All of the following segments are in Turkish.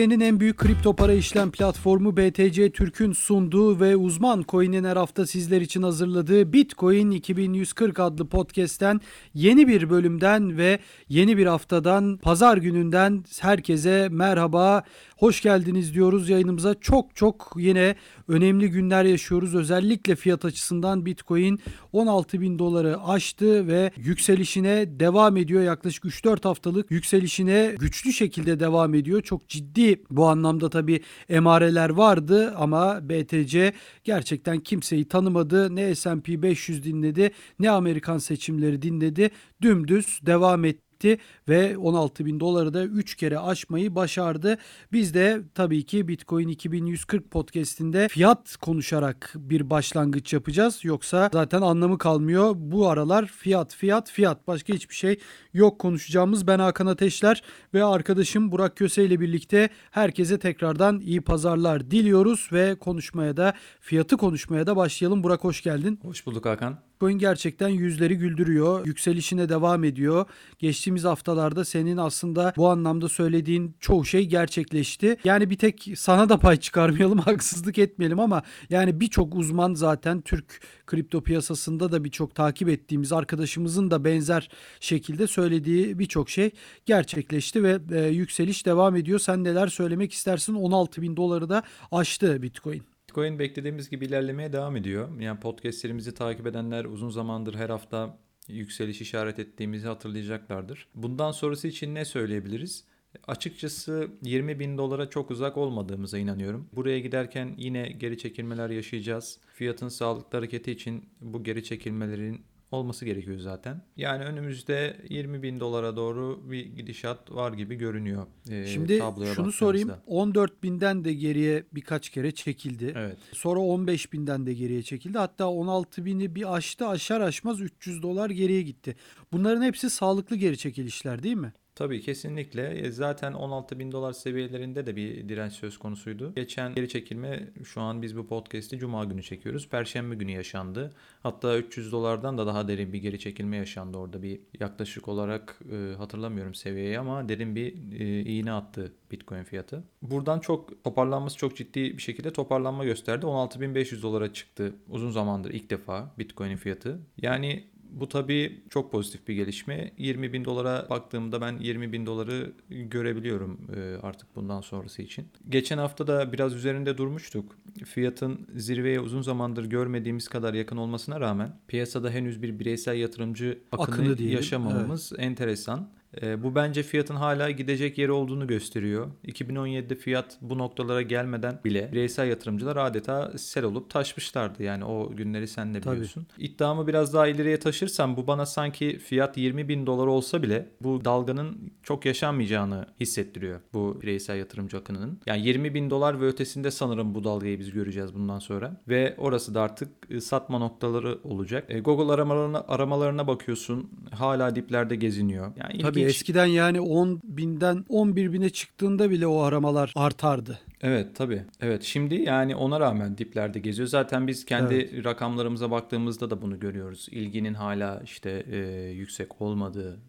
Türkiye'nin en büyük kripto para işlem platformu BTC Türk'ün sunduğu ve uzman coin'in her hafta sizler için hazırladığı Bitcoin 2140 adlı podcast'ten yeni bir bölümden ve yeni bir haftadan pazar gününden herkese merhaba. Hoş geldiniz diyoruz yayınımıza. Çok çok yine önemli günler yaşıyoruz. Özellikle fiyat açısından Bitcoin 16 bin doları aştı ve yükselişine devam ediyor. Yaklaşık 3-4 haftalık yükselişine güçlü şekilde devam ediyor. Çok ciddi bu anlamda tabii emareler vardı ama BTC gerçekten kimseyi tanımadı. Ne S&P 500 dinledi ne Amerikan seçimleri dinledi. Dümdüz devam etti etti ve 16 bin doları da 3 kere aşmayı başardı. Biz de tabii ki Bitcoin 2140 podcastinde fiyat konuşarak bir başlangıç yapacağız. Yoksa zaten anlamı kalmıyor. Bu aralar fiyat fiyat fiyat başka hiçbir şey yok konuşacağımız. Ben Hakan Ateşler ve arkadaşım Burak Köse ile birlikte herkese tekrardan iyi pazarlar diliyoruz ve konuşmaya da fiyatı konuşmaya da başlayalım. Burak hoş geldin. Hoş bulduk Hakan. Bitcoin gerçekten yüzleri güldürüyor. Yükselişine devam ediyor. Geçtiğimiz haftalarda senin aslında bu anlamda söylediğin çoğu şey gerçekleşti. Yani bir tek sana da pay çıkarmayalım, haksızlık etmeyelim ama yani birçok uzman zaten Türk kripto piyasasında da birçok takip ettiğimiz arkadaşımızın da benzer şekilde söylediği birçok şey gerçekleşti ve e, yükseliş devam ediyor. Sen neler söylemek istersin? 16 bin doları da aştı Bitcoin. Bitcoin beklediğimiz gibi ilerlemeye devam ediyor. Yani podcastlerimizi takip edenler uzun zamandır her hafta yükseliş işaret ettiğimizi hatırlayacaklardır. Bundan sonrası için ne söyleyebiliriz? Açıkçası 20 bin dolara çok uzak olmadığımıza inanıyorum. Buraya giderken yine geri çekilmeler yaşayacağız. Fiyatın sağlıklı hareketi için bu geri çekilmelerin olması gerekiyor zaten. Yani önümüzde 20 bin dolara doğru bir gidişat var gibi görünüyor. E, Şimdi şunu sorayım 14 binden de geriye birkaç kere çekildi. Evet. Sonra 15 binden de geriye çekildi. Hatta 16 bini bir aştı aşar aşmaz 300 dolar geriye gitti. Bunların hepsi sağlıklı geri çekilişler değil mi? Tabii kesinlikle. E, zaten 16 bin dolar seviyelerinde de bir direnç söz konusuydu. Geçen geri çekilme şu an biz bu podcast'i Cuma günü çekiyoruz. Perşembe günü yaşandı. Hatta 300 dolardan da daha derin bir geri çekilme yaşandı orada bir yaklaşık olarak e, hatırlamıyorum seviyeyi ama derin bir e, iğne attı Bitcoin fiyatı. Buradan çok toparlanması çok ciddi bir şekilde toparlanma gösterdi. 16.500 dolara çıktı uzun zamandır ilk defa Bitcoin'in fiyatı. Yani bu tabii çok pozitif bir gelişme. 20 bin dolara baktığımda ben 20 bin doları görebiliyorum e, artık bundan sonrası için. Geçen hafta da biraz üzerinde durmuştuk. Fiyatın zirveye uzun zamandır görmediğimiz kadar yakın olmasına rağmen piyasada henüz bir bireysel yatırımcı akını, akını yaşamamamız evet. enteresan. E, bu bence fiyatın hala gidecek yeri olduğunu gösteriyor. 2017'de fiyat bu noktalara gelmeden bile bireysel yatırımcılar adeta sel olup taşmışlardı. Yani o günleri sen de biliyorsun. Tabii. İddiamı biraz daha ileriye taşırsam bu bana sanki fiyat 20 bin dolar olsa bile bu dalganın çok yaşanmayacağını hissettiriyor bu bireysel yatırımcı akınının. Yani 20 bin dolar ve ötesinde sanırım bu dalgayı biz göreceğiz bundan sonra. Ve orası da artık e, satma noktaları olacak. E, Google aramalarına, aramalarına bakıyorsun hala diplerde geziniyor. Yani Tabii Tabii eskiden yani 10 binden 11 bine çıktığında bile o aramalar artardı. Evet tabii. Evet şimdi yani ona rağmen diplerde geziyor. Zaten biz kendi evet. rakamlarımıza baktığımızda da bunu görüyoruz. İlginin hala işte e, yüksek olmadığı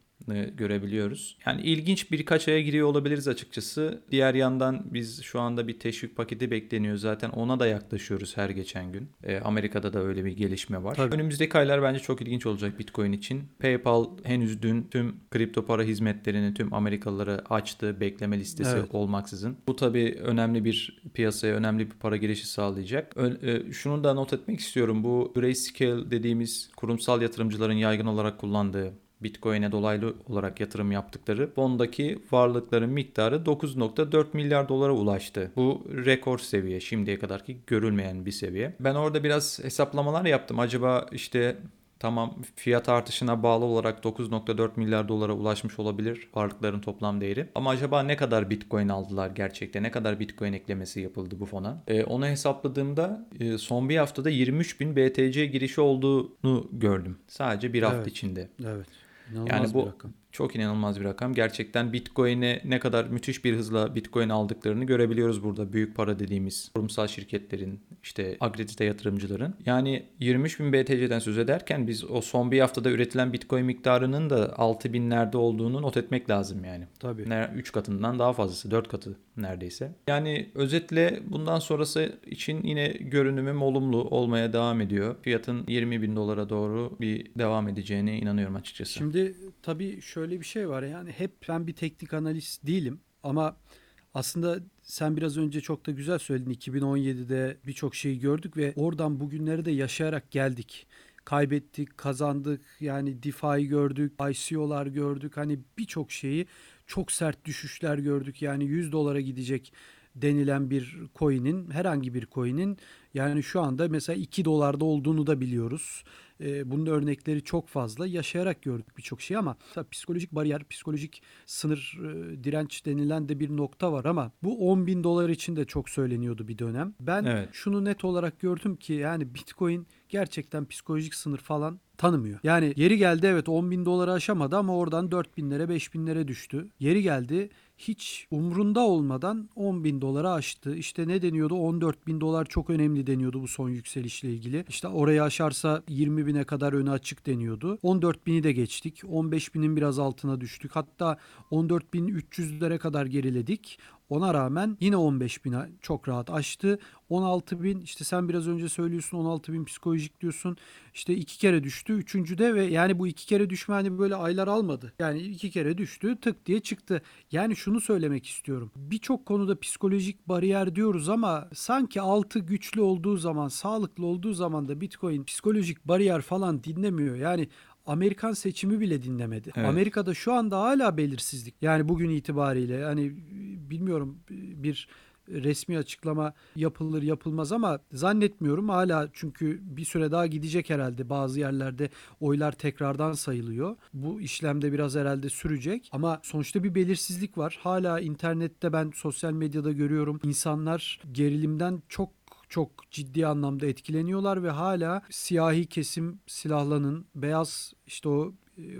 görebiliyoruz. Yani ilginç birkaç aya giriyor olabiliriz açıkçası. Diğer yandan biz şu anda bir teşvik paketi bekleniyor zaten ona da yaklaşıyoruz her geçen gün. E, Amerika'da da öyle bir gelişme var. Tabii. Önümüzdeki aylar bence çok ilginç olacak Bitcoin için. PayPal henüz dün tüm kripto para hizmetlerini tüm Amerikalılara açtı bekleme listesi evet. olmaksızın. Bu tabii önemli bir piyasaya önemli bir para girişi sağlayacak. Ö, e, şunu da not etmek istiyorum. Bu Grayscale dediğimiz kurumsal yatırımcıların yaygın olarak kullandığı Bitcoin'e dolaylı olarak yatırım yaptıkları bondaki varlıkların miktarı 9.4 milyar dolara ulaştı. Bu rekor seviye şimdiye kadarki görülmeyen bir seviye. Ben orada biraz hesaplamalar yaptım. Acaba işte Tamam fiyat artışına bağlı olarak 9.4 milyar dolara ulaşmış olabilir varlıkların toplam değeri. Ama acaba ne kadar bitcoin aldılar gerçekten? Ne kadar bitcoin eklemesi yapıldı bu fona? E, onu hesapladığımda e, son bir haftada 23 bin BTC girişi olduğunu gördüm. Sadece bir hafta evet. içinde. Evet. İnanılmaz Yani bu bir rakam. Çok inanılmaz bir rakam. Gerçekten Bitcoin'e ne kadar müthiş bir hızla Bitcoin aldıklarını görebiliyoruz burada. Büyük para dediğimiz kurumsal şirketlerin, işte akredite yatırımcıların. Yani 23 bin BTC'den söz ederken biz o son bir haftada üretilen Bitcoin miktarının da 6 binlerde olduğunu not etmek lazım yani. Tabii. 3 katından daha fazlası, 4 katı neredeyse. Yani özetle bundan sonrası için yine görünümüm olumlu olmaya devam ediyor. Fiyatın 20 bin dolara doğru bir devam edeceğine inanıyorum açıkçası. Şimdi tabii şöyle bir şey var yani hep ben bir teknik analist değilim ama aslında sen biraz önce çok da güzel söyledin 2017'de birçok şeyi gördük ve oradan bugünleri de yaşayarak geldik. Kaybettik, kazandık. Yani DeFi gördük, ICO'lar gördük. Hani birçok şeyi çok sert düşüşler gördük. Yani 100 dolara gidecek denilen bir coin'in herhangi bir coin'in yani şu anda mesela 2 dolarda olduğunu da biliyoruz. Ee, bunun örnekleri çok fazla. Yaşayarak gördük birçok şey ama psikolojik bariyer, psikolojik sınır, e, direnç denilen de bir nokta var ama bu 10 bin dolar için de çok söyleniyordu bir dönem. Ben Evet. şunu net olarak gördüm ki yani Bitcoin gerçekten psikolojik sınır falan tanımıyor. Yani yeri geldi evet 10 bin doları aşamadı ama oradan 4 binlere 5 binlere düştü. Yeri geldi hiç umrunda olmadan 10 bin dolara aştı. İşte ne deniyordu 14 bin dolar çok önemli deniyordu bu son yükselişle ilgili. İşte orayı aşarsa 20 bine kadar önü açık deniyordu. 14 bini de geçtik. 15 binin biraz altına düştük. Hatta 14 bin 300'lere kadar geriledik. Ona rağmen yine 15 bine çok rahat aştı. 16 bin işte sen biraz önce söylüyorsun 16 bin psikolojik diyorsun. İşte iki kere düştü. Üçüncüde ve yani bu iki kere düşme hani böyle aylar almadı. Yani iki kere düştü tık diye çıktı. Yani şunu söylemek istiyorum. Birçok konuda psikolojik bariyer diyoruz ama sanki altı güçlü olduğu zaman, sağlıklı olduğu zaman da Bitcoin psikolojik bariyer falan dinlemiyor. Yani Amerikan seçimi bile dinlemedi. Evet. Amerika'da şu anda hala belirsizlik. Yani bugün itibariyle hani bilmiyorum bir resmi açıklama yapılır yapılmaz ama zannetmiyorum hala çünkü bir süre daha gidecek herhalde bazı yerlerde oylar tekrardan sayılıyor. Bu işlemde biraz herhalde sürecek ama sonuçta bir belirsizlik var. Hala internette ben sosyal medyada görüyorum insanlar gerilimden çok çok ciddi anlamda etkileniyorlar ve hala siyahi kesim silahlanın, beyaz işte o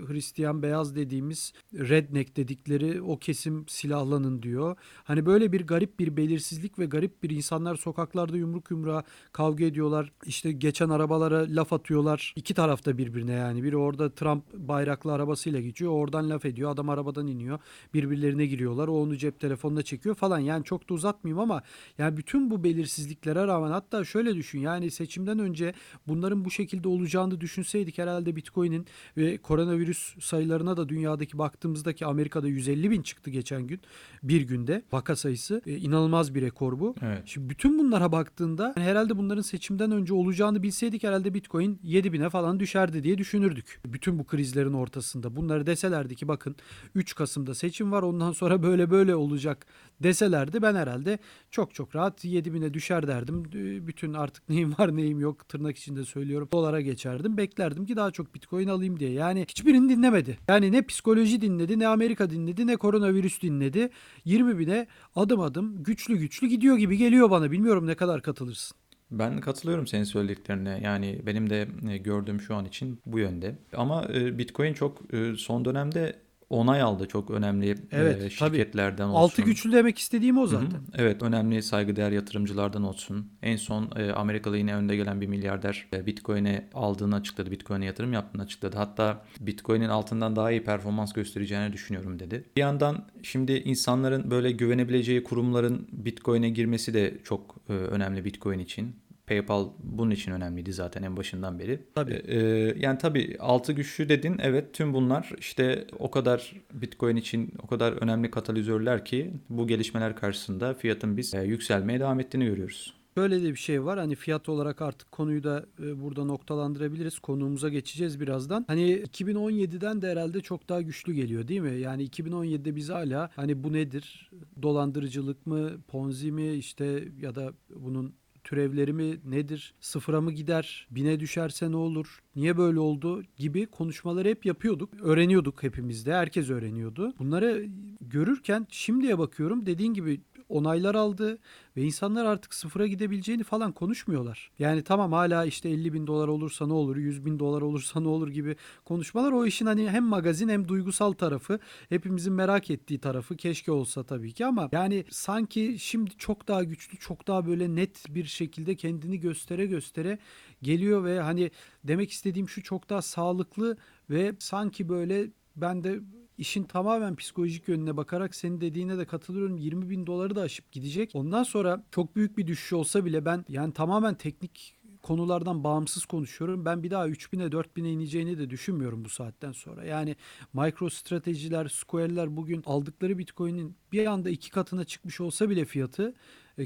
Hristiyan beyaz dediğimiz redneck dedikleri o kesim silahlanın diyor. Hani böyle bir garip bir belirsizlik ve garip bir insanlar sokaklarda yumruk yumruğa kavga ediyorlar. İşte geçen arabalara laf atıyorlar. İki tarafta birbirine yani. Biri orada Trump bayraklı arabasıyla geçiyor. Oradan laf ediyor. Adam arabadan iniyor. Birbirlerine giriyorlar. O onu cep telefonuna çekiyor falan. Yani çok da uzatmayayım ama yani bütün bu belirsizliklere rağmen hatta şöyle düşün. Yani seçimden önce bunların bu şekilde olacağını düşünseydik herhalde Bitcoin'in ve koronavirüs sayılarına da dünyadaki baktığımızdaki Amerika'da 150 bin çıktı geçen gün. Bir günde vaka sayısı. E, inanılmaz bir rekor bu. Evet. Şimdi bütün bunlara baktığında yani herhalde bunların seçimden önce olacağını bilseydik herhalde Bitcoin 7 bine falan düşerdi diye düşünürdük. Bütün bu krizlerin ortasında bunları deselerdi ki bakın 3 Kasım'da seçim var ondan sonra böyle böyle olacak deselerdi ben herhalde çok çok rahat 7 bine düşer derdim. Bütün artık neyim var neyim yok tırnak içinde söylüyorum dolara geçerdim. Beklerdim ki daha çok Bitcoin alayım diye. Yani hiçbirini dinlemedi. Yani ne psikoloji dinledi ne Amerika dinledi ne koronavirüs dinledi. 20 bine adım adım güçlü güçlü gidiyor gibi geliyor bana. Bilmiyorum ne kadar katılırsın. Ben katılıyorum senin söylediklerine. Yani benim de e, gördüğüm şu an için bu yönde. Ama e, Bitcoin çok e, son dönemde onay aldı çok önemli e, Evet, tabii. şirketlerden olsun. Altı güçlü demek istediğim o zaten. Evet önemli saygıdeğer yatırımcılardan olsun. En son e, Amerikalı yine önde gelen bir milyarder e, Bitcoin'e aldığını açıkladı. Bitcoin'e yatırım yaptığını açıkladı. Hatta Bitcoin'in altından daha iyi performans göstereceğini düşünüyorum dedi. Bir yandan şimdi insanların böyle güvenebileceği kurumların Bitcoin'e girmesi de çok e, önemli Bitcoin için. PayPal bunun için önemliydi zaten en başından beri. Tabii. Ee, yani tabii altı güçlü dedin. Evet tüm bunlar işte o kadar Bitcoin için o kadar önemli katalizörler ki bu gelişmeler karşısında fiyatın biz e, yükselmeye devam ettiğini görüyoruz. Böyle de bir şey var. Hani fiyat olarak artık konuyu da e, burada noktalandırabiliriz. Konuğumuza geçeceğiz birazdan. Hani 2017'den de herhalde çok daha güçlü geliyor değil mi? Yani 2017'de biz hala hani bu nedir? Dolandırıcılık mı, ponzi mi işte ya da bunun türevleri mi nedir? Sıfıra mı gider? Bine düşerse ne olur? Niye böyle oldu? Gibi konuşmaları hep yapıyorduk. Öğreniyorduk hepimiz de. Herkes öğreniyordu. Bunları görürken şimdiye bakıyorum dediğin gibi onaylar aldı ve insanlar artık sıfıra gidebileceğini falan konuşmuyorlar. Yani tamam hala işte 50 bin dolar olursa ne olur, 100 bin dolar olursa ne olur gibi konuşmalar o işin hani hem magazin hem duygusal tarafı. Hepimizin merak ettiği tarafı keşke olsa tabii ki ama yani sanki şimdi çok daha güçlü, çok daha böyle net bir şekilde kendini göstere göstere geliyor ve hani demek istediğim şu çok daha sağlıklı ve sanki böyle ben de işin tamamen psikolojik yönüne bakarak senin dediğine de katılıyorum. 20 bin doları da aşıp gidecek. Ondan sonra çok büyük bir düşüş olsa bile ben yani tamamen teknik konulardan bağımsız konuşuyorum. Ben bir daha 3000'e 4000'e ineceğini de düşünmüyorum bu saatten sonra. Yani mikro stratejiler, square'ler bugün aldıkları Bitcoin'in bir anda iki katına çıkmış olsa bile fiyatı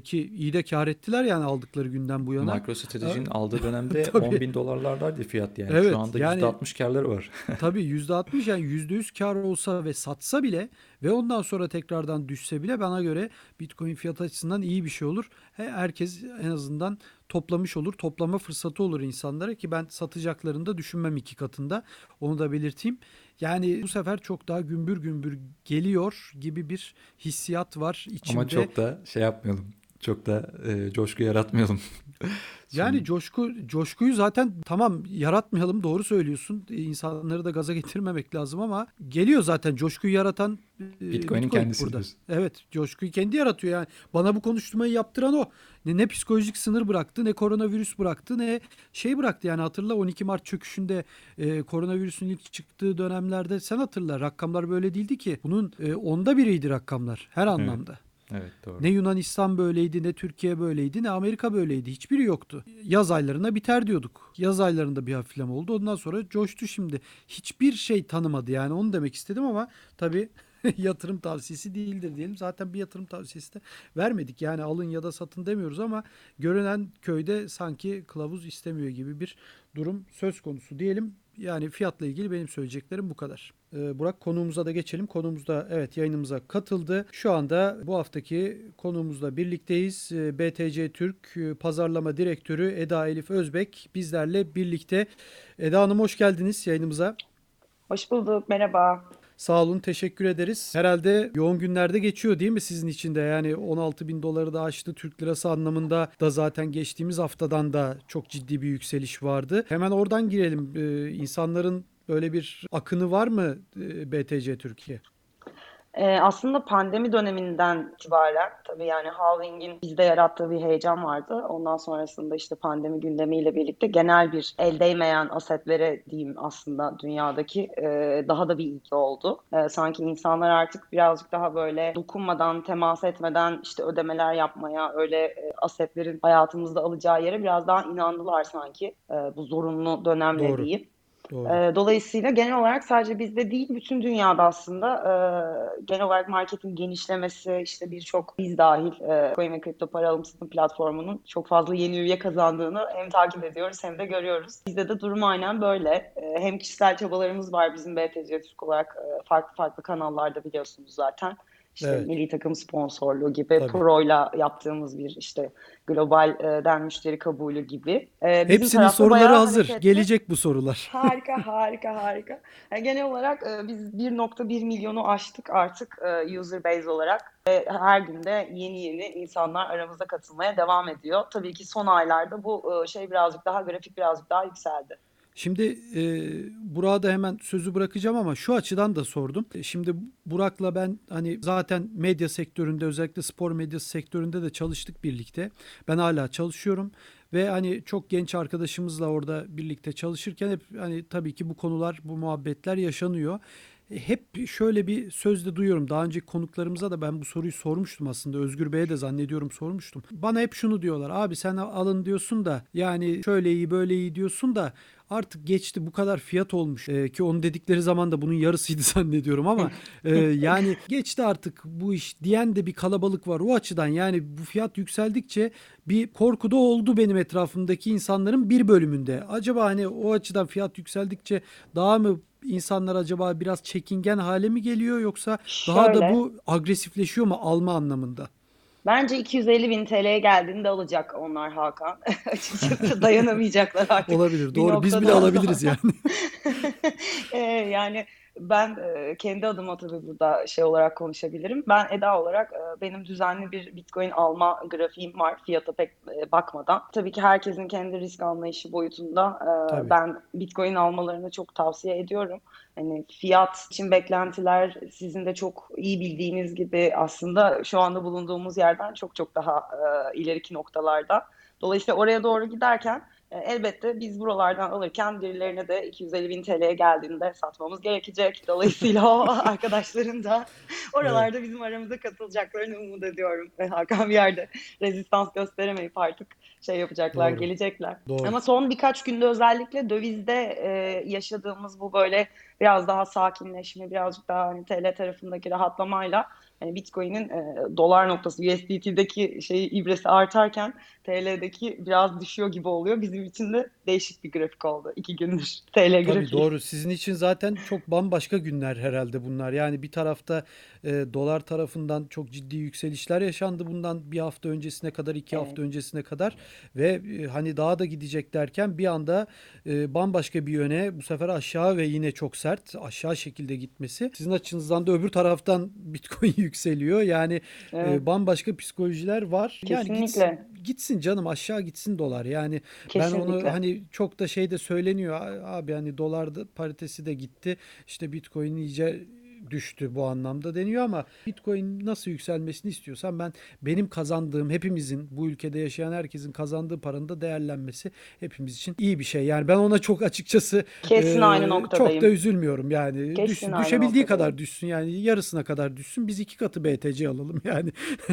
ki iyi de kar ettiler yani aldıkları günden bu yana. MicroStrategy'nin aldığı dönemde 10 bin dolarlardaydı fiyat yani. Evet, Şu anda yani- %60 karları var. Tabii %60 yani %100 kar olsa ve satsa bile ve ondan sonra tekrardan düşse bile bana göre Bitcoin fiyat açısından iyi bir şey olur. He, Herkes en azından toplamış olur. Toplama fırsatı olur insanlara ki ben satacaklarını da düşünmem iki katında. Onu da belirteyim. Yani bu sefer çok daha gümbür gümbür geliyor gibi bir hissiyat var içimde. Ama çok da şey yapmayalım. Çok da e, coşku yaratmayalım. Yani coşku coşkuyu zaten tamam yaratmayalım doğru söylüyorsun. İnsanları da gaza getirmemek lazım ama geliyor zaten coşkuyu yaratan e, Bitcoin'in kendisi burada. diyorsun. Evet coşkuyu kendi yaratıyor yani. Bana bu konuşmayı yaptıran o. Ne, ne psikolojik sınır bıraktı ne koronavirüs bıraktı ne şey bıraktı yani hatırla 12 Mart çöküşünde e, koronavirüsün ilk çıktığı dönemlerde sen hatırla rakamlar böyle değildi ki. Bunun e, onda biriydi rakamlar her anlamda. Evet doğru. Ne Yunanistan böyleydi, ne Türkiye böyleydi, ne Amerika böyleydi. Hiçbiri yoktu. Yaz aylarına biter diyorduk. Yaz aylarında bir hafifleme oldu. Ondan sonra coştu şimdi. Hiçbir şey tanımadı yani onu demek istedim ama tabii yatırım tavsiyesi değildir diyelim. Zaten bir yatırım tavsiyesi de vermedik. Yani alın ya da satın demiyoruz ama görünen köyde sanki kılavuz istemiyor gibi bir durum söz konusu diyelim. Yani fiyatla ilgili benim söyleyeceklerim bu kadar. Ee, Burak konuğumuza da geçelim. Konuğumuz da evet yayınımıza katıldı. Şu anda bu haftaki konuğumuzla birlikteyiz. Ee, BTC Türk e, Pazarlama Direktörü Eda Elif Özbek bizlerle birlikte. Eda Hanım hoş geldiniz yayınımıza. Hoş bulduk, merhaba. Sağ olun, teşekkür ederiz. Herhalde yoğun günlerde geçiyor değil mi sizin için de? Yani 16 bin doları da aştı Türk lirası anlamında da zaten geçtiğimiz haftadan da çok ciddi bir yükseliş vardı. Hemen oradan girelim. Ee, insanların böyle bir akını var mı e, BTC Türkiye? Ee, aslında pandemi döneminden itibaren tabii yani halvingin bizde yarattığı bir heyecan vardı. Ondan sonrasında işte pandemi gündemiyle birlikte genel bir el değmeyen asetlere diyeyim aslında dünyadaki e, daha da bir ilgi oldu. E, sanki insanlar artık birazcık daha böyle dokunmadan, temas etmeden işte ödemeler yapmaya, öyle e, asetlerin hayatımızda alacağı yere biraz daha inandılar sanki e, bu zorunlu dönemle Doğru. diyeyim. Doğru. Dolayısıyla genel olarak sadece bizde değil bütün dünyada aslında genel olarak marketin genişlemesi işte birçok biz dahil e, coin ve kripto para alım satım platformunun çok fazla yeni üye kazandığını hem takip ediyoruz hem de görüyoruz. Bizde de durum aynen böyle. Hem kişisel çabalarımız var bizim BTC Türk olarak farklı farklı kanallarda biliyorsunuz zaten. İşte Evet. milli takım sponsorluğu gibi, Tabii. Pro'yla yaptığımız bir işte globalden müşteri kabulü gibi. E, bizim Hepsinin soruları hazır. hareketli. Gelecek bu sorular. Harika, harika, harika. Yani genel olarak e, biz 1.1 milyonu aştık artık e, user base olarak. Ve her günde yeni yeni insanlar aramıza katılmaya devam ediyor. Tabii ki son aylarda bu e, şey birazcık daha, grafik birazcık daha yükseldi. Şimdi e, Burak'a da hemen sözü bırakacağım ama şu açıdan da sordum. E, Şimdi Burak'la ben hani zaten medya sektöründe özellikle spor medyası sektöründe de çalıştık birlikte. Ben hala çalışıyorum ve hani çok genç arkadaşımızla orada birlikte çalışırken hep hani tabii ki bu konular, bu muhabbetler yaşanıyor. Hep şöyle bir söz de duyuyorum. Daha önceki konuklarımıza da ben bu soruyu sormuştum aslında. Özgür Bey'e de zannediyorum sormuştum. Bana hep şunu diyorlar. Abi sen alın diyorsun da yani şöyle iyi böyle iyi diyorsun da artık geçti bu kadar fiyat olmuş Ee, ki onun dedikleri zaman da bunun yarısıydı zannediyorum ama e, yani geçti artık bu iş diyen de bir kalabalık var o açıdan yani bu fiyat yükseldikçe bir korku da oldu benim etrafımdaki insanların bir bölümünde acaba hani o açıdan fiyat yükseldikçe daha mı insanlar acaba biraz çekingen hale mi geliyor yoksa daha da Şöyle. bu agresifleşiyor mu alma anlamında? Bence 250 bin TL'ye geldiğinde alacak onlar Hakan. Açıkçası dayanamayacaklar artık. Olabilir doğru biz bile alabiliriz yani. Ee, yani Ben e, kendi adıma tabii burada şey olarak konuşabilirim. Ben Eda olarak e, benim düzenli bir Bitcoin alma grafiğim var fiyata pek e, bakmadan. Tabii ki herkesin kendi risk anlayışı boyutunda e, ben Bitcoin almalarını çok tavsiye ediyorum. Hani fiyat için beklentiler sizin de çok iyi bildiğiniz gibi aslında şu anda bulunduğumuz yerden çok çok daha e, ileriki noktalarda. Dolayısıyla oraya doğru giderken elbette biz buralardan alırken birilerine de 250 bin TL'ye geldiğinde satmamız gerekecek. Dolayısıyla o arkadaşların da oralarda bizim aramıza katılacaklarını umut ediyorum. Ve Hakan bir yerde rezistans gösteremeyip artık şey yapacaklar, Doğru. gelecekler. Doğru. Ama son birkaç günde özellikle dövizde e, yaşadığımız bu böyle biraz daha sakinleşme, birazcık daha hani TL tarafındaki rahatlamayla yani Bitcoin'in e, dolar noktası USDT'deki şeyi ibresi artarken TL'deki biraz düşüyor gibi oluyor. Bizim için de değişik bir grafik oldu. iki gündür TL Tabii grafiği. doğru. Sizin için zaten çok bambaşka günler herhalde bunlar. Yani bir tarafta e, dolar tarafından çok ciddi yükselişler yaşandı bundan bir hafta öncesine kadar, iki evet. hafta öncesine kadar ve e, hani daha da gidecek derken bir anda e, bambaşka bir yöne bu sefer aşağı ve yine çok sert aşağı şekilde gitmesi. Sizin açınızdan da öbür taraftan Bitcoin yükseliyor. Yani e, evet. e, bambaşka psikolojiler var. Kesinlikle. Yani gitsin, gitsin canım aşağı gitsin dolar. Yani Kesinlikle. ben onu hani çok da şeyde söyleniyor abi hani dolar da paritesi de gitti. İşte Bitcoin iyice düştü bu anlamda deniyor ama Bitcoin nasıl yükselmesini istiyorsan ben benim kazandığım hepimizin bu ülkede yaşayan herkesin kazandığı paranın da değerlenmesi hepimiz için iyi bir şey. Yani ben ona çok açıkçası Kesin e, aynı noktadayım. Çok da üzülmüyorum yani. Kesin düşsün, aynı düşebildiği noktadayım. kadar düşsün yani yarısına kadar düşsün. Biz iki katı BTC alalım yani.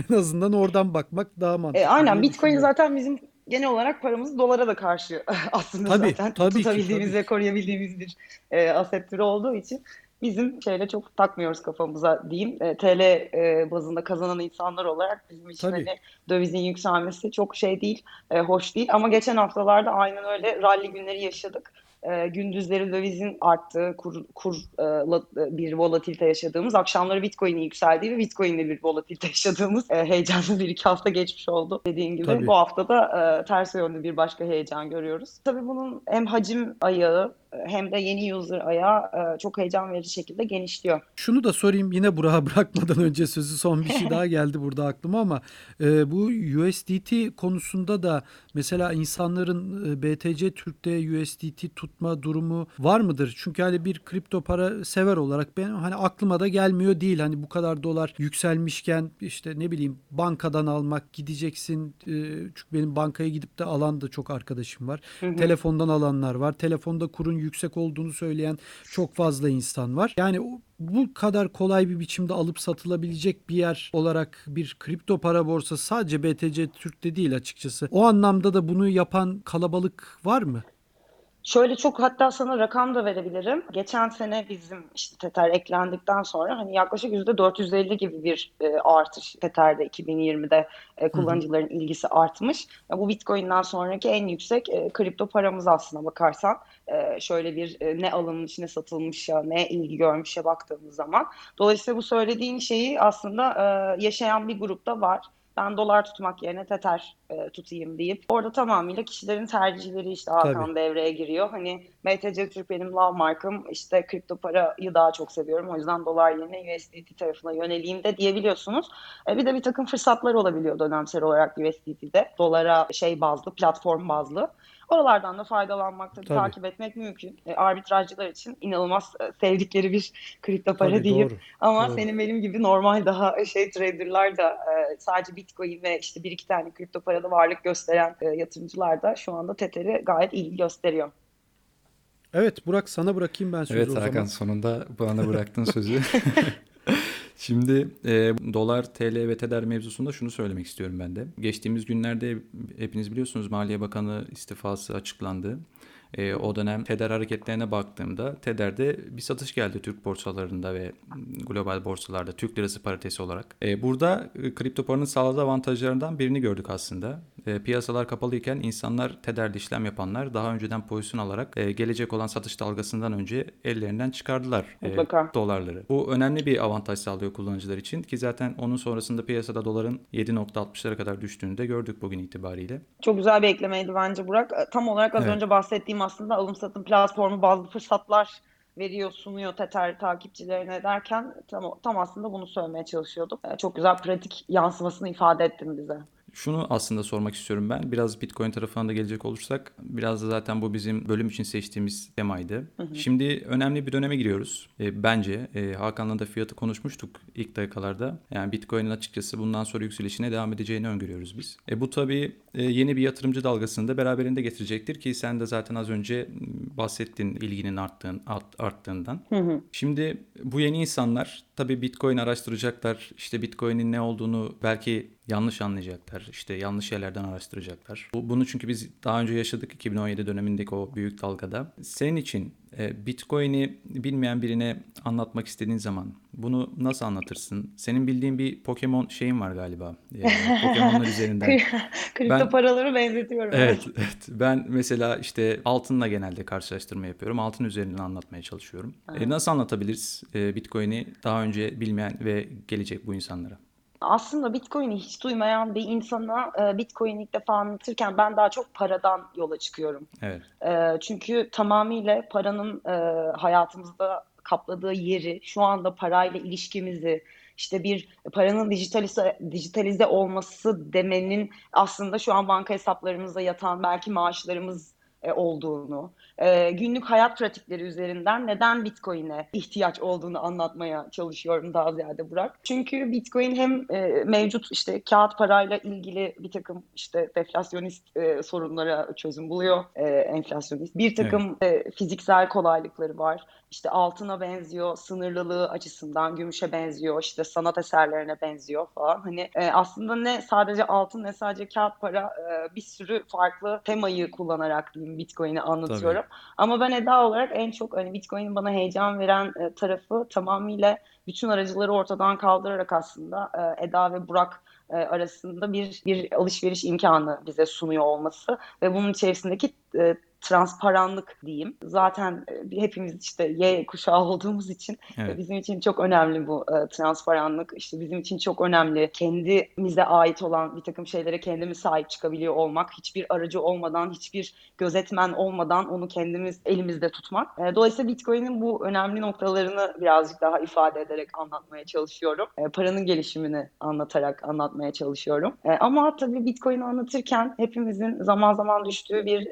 en azından oradan bakmak daha mantıklı. E, aynen Bitcoin zaten bizim genel olarak paramızı dolara da karşı aslında tabii, zaten tabii tutabildiğimiz ki, tabii. ve koruyabildiğimiz bir e, aset türü olduğu için bizim şeyle çok takmıyoruz kafamıza diyeyim. E, TL e, bazında kazanan insanlar olarak bizim için hani dövizin yükselmesi çok şey değil, e, hoş değil. Ama geçen haftalarda aynen öyle rally günleri yaşadık. E, gündüzleri dövizin arttığı, kur, kur e, e, bir volatilite yaşadığımız, akşamları Bitcoin'in yükseldiği ve Bitcoin'de bir volatilite yaşadığımız e, heyecanlı bir iki hafta geçmiş oldu. Dediğin gibi Tabii. bu hafta da e, ters yönlü bir başka heyecan görüyoruz. Tabii bunun hem hacim ayağı hem de yeni user ayağı e, çok heyecan verici şekilde genişliyor. Şunu da sorayım yine Burak'a bırakmadan önce sözü son bir şey daha geldi burada aklıma ama e, bu USDT konusunda da mesela insanların e, BTC Türk'te USDT tutma durumu var mıdır? Çünkü hani bir kripto para sever olarak ben hani aklıma da gelmiyor değil. Hani bu kadar dolar yükselmişken işte ne bileyim bankadan almak gideceksin. Çünkü benim bankaya gidip de alan da çok arkadaşım var. Hı hı. Telefondan alanlar var. Telefonda kurun yüksek olduğunu söyleyen çok fazla insan var. Yani bu kadar kolay bir biçimde alıp satılabilecek bir yer olarak bir kripto para borsası sadece BTC Türk'te değil açıkçası. O anlamda da bunu yapan kalabalık var mı? Şöyle çok hatta sana rakam da verebilirim. Geçen sene bizim işte Tether eklendikten sonra hani yaklaşık %450 gibi bir e, artış Tether'de 2020'de e, kullanıcıların Hı-hı. ilgisi artmış. Ya, bu Bitcoin'den sonraki en yüksek e, kripto paramız aslına bakarsan. E, şöyle bir e, ne alınmış ne satılmış ya ne ilgi görmüş ya baktığımız zaman. Dolayısıyla bu söylediğin şeyi aslında e, yaşayan bir grupta var ben dolar tutmak yerine Tether e, tutayım deyip orada tamamıyla kişilerin tercihleri işte Hakan Tabii. devreye giriyor. Hani BTC Türk benim love markım işte kripto parayı daha çok seviyorum o yüzden dolar yerine USDT tarafına yöneleyim de diyebiliyorsunuz. E, bir de bir takım fırsatlar olabiliyor dönemsel olarak USDT'de dolara şey bazlı platform bazlı. Oralardan da faydalanmak, tabii, tabii. takip etmek mümkün. E, arbitrajcılar için inanılmaz e, sevdikleri bir kripto para tabii, diyeyim. Doğru, Ama doğru. senin benim gibi normal daha şey traderlar da e, sadece Bitcoin ve işte bir iki tane kripto parada varlık gösteren e, yatırımcılar da şu anda Tether'i gayet iyi gösteriyor. Evet Burak sana bırakayım ben sözü evet, o zaman. Evet Hakan sonunda bana bıraktın sözü. Şimdi e, dolar, TL ve TEDER mevzusunda şunu söylemek istiyorum ben de. Geçtiğimiz günlerde hepiniz biliyorsunuz Maliye Bakanı istifası açıklandı. E, o dönem TEDER hareketlerine baktığımda TEDER'de bir satış geldi Türk borsalarında ve global borsalarda Türk lirası paritesi olarak. E, burada e, kripto paranın sağladığı avantajlarından birini gördük aslında. E, piyasalar kapalıyken insanlar TEDER'de işlem yapanlar daha önceden pozisyon alarak e, gelecek olan satış dalgasından önce ellerinden çıkardılar e, dolarları. Bu önemli bir avantaj sağlıyor kullanıcılar için ki zaten onun sonrasında piyasada doların 7.60'lara kadar düştüğünü de gördük bugün itibariyle. Çok güzel bir eklemeydi bence Burak. Tam olarak az evet. önce bahsettiğim aslında alım satım platformu bazı fırsatlar veriyor, sunuyor Tether takipçilerine derken tam, tam aslında bunu söylemeye çalışıyordum. E, çok güzel pratik yansımasını ifade ettim bize. Şunu aslında sormak istiyorum ben. Biraz Bitcoin tarafına da gelecek olursak biraz da zaten bu bizim bölüm için seçtiğimiz temaydı. Hı hı. Şimdi önemli bir döneme giriyoruz. E, bence e, Hakan'la da fiyatı konuşmuştuk ilk dakikalarda. Yani Bitcoin'in açıkçası bundan sonra yükselişine devam edeceğini öngörüyoruz biz. E, bu tabii e, yeni bir yatırımcı dalgasını da beraberinde getirecektir ki sen de zaten az önce bahsettin ilginin arttığın, art, arttığından. Hı hı. Şimdi bu yeni insanlar tabii Bitcoin araştıracaklar. İşte Bitcoin'in ne olduğunu belki yanlış anlayacaklar. İşte yanlış yerlerden araştıracaklar. Bu, bunu çünkü biz daha önce yaşadık 2017 dönemindeki o büyük dalgada. Senin için e, Bitcoin'i bilmeyen birine anlatmak istediğin zaman bunu nasıl anlatırsın? Senin bildiğin bir Pokemon şeyin var galiba. Yani Pokemon'lar üzerinden. Kripto ben, paraları benzetiyorum. Evet, evet. Ben mesela işte altınla genelde karşılaştırma yapıyorum. Altın üzerinden anlatmaya çalışıyorum. E, nasıl anlatabiliriz e, Bitcoin'i daha önce bilmeyen ve gelecek bu insanlara? Aslında Bitcoin'i hiç duymayan bir insana e, Bitcoin'i ilk defa anlatırken ben daha çok paradan yola çıkıyorum. Evet. E, çünkü tamamıyla paranın e, hayatımızda kapladığı yeri, şu anda parayla ilişkimizi, işte bir paranın dijitalize, dijitalize olması demenin aslında şu an banka hesaplarımızda yatan belki maaşlarımız e, olduğunu, e, günlük hayat pratikleri üzerinden neden Bitcoin'e ihtiyaç olduğunu anlatmaya çalışıyorum daha ziyade Burak. Çünkü Bitcoin hem e, mevcut işte kağıt parayla ilgili bir takım işte deflasyonist e, sorunlara çözüm buluyor, e, enflasyonist. Bir takım evet. e, fiziksel kolaylıkları var. İşte altına benziyor, sınırlılığı açısından gümüşe benziyor, işte sanat eserlerine benziyor falan. Hani e, aslında ne sadece altın ne sadece kağıt para e, bir sürü farklı temayı kullanarak diyeyim Bitcoin'i anlatıyorum. Tabii. Ama ben Eda olarak en çok hani Bitcoin'in bana heyecan veren e, tarafı tamamıyla bütün aracıları ortadan kaldırarak aslında e, Eda ve Burak e, arasında bir bir alışveriş imkanı bize sunuyor olması ve bunun içerisindeki e, transparanlık diyeyim. Zaten e, hepimiz işte Y kuşağı olduğumuz için evet. bizim için çok önemli bu e, transparanlık. İşte bizim için çok önemli kendimize ait olan bir takım şeylere kendimiz sahip çıkabiliyor olmak. Hiçbir aracı olmadan, hiçbir gözetmen olmadan onu kendimiz elimizde tutmak. E, dolayısıyla Bitcoin'in bu önemli noktalarını birazcık daha ifade ederek anlatmaya çalışıyorum. Paranın gelişimini anlatarak anlatmaya çalışıyorum. Ama tabii Bitcoin'i anlatırken hepimizin zaman zaman düştüğü bir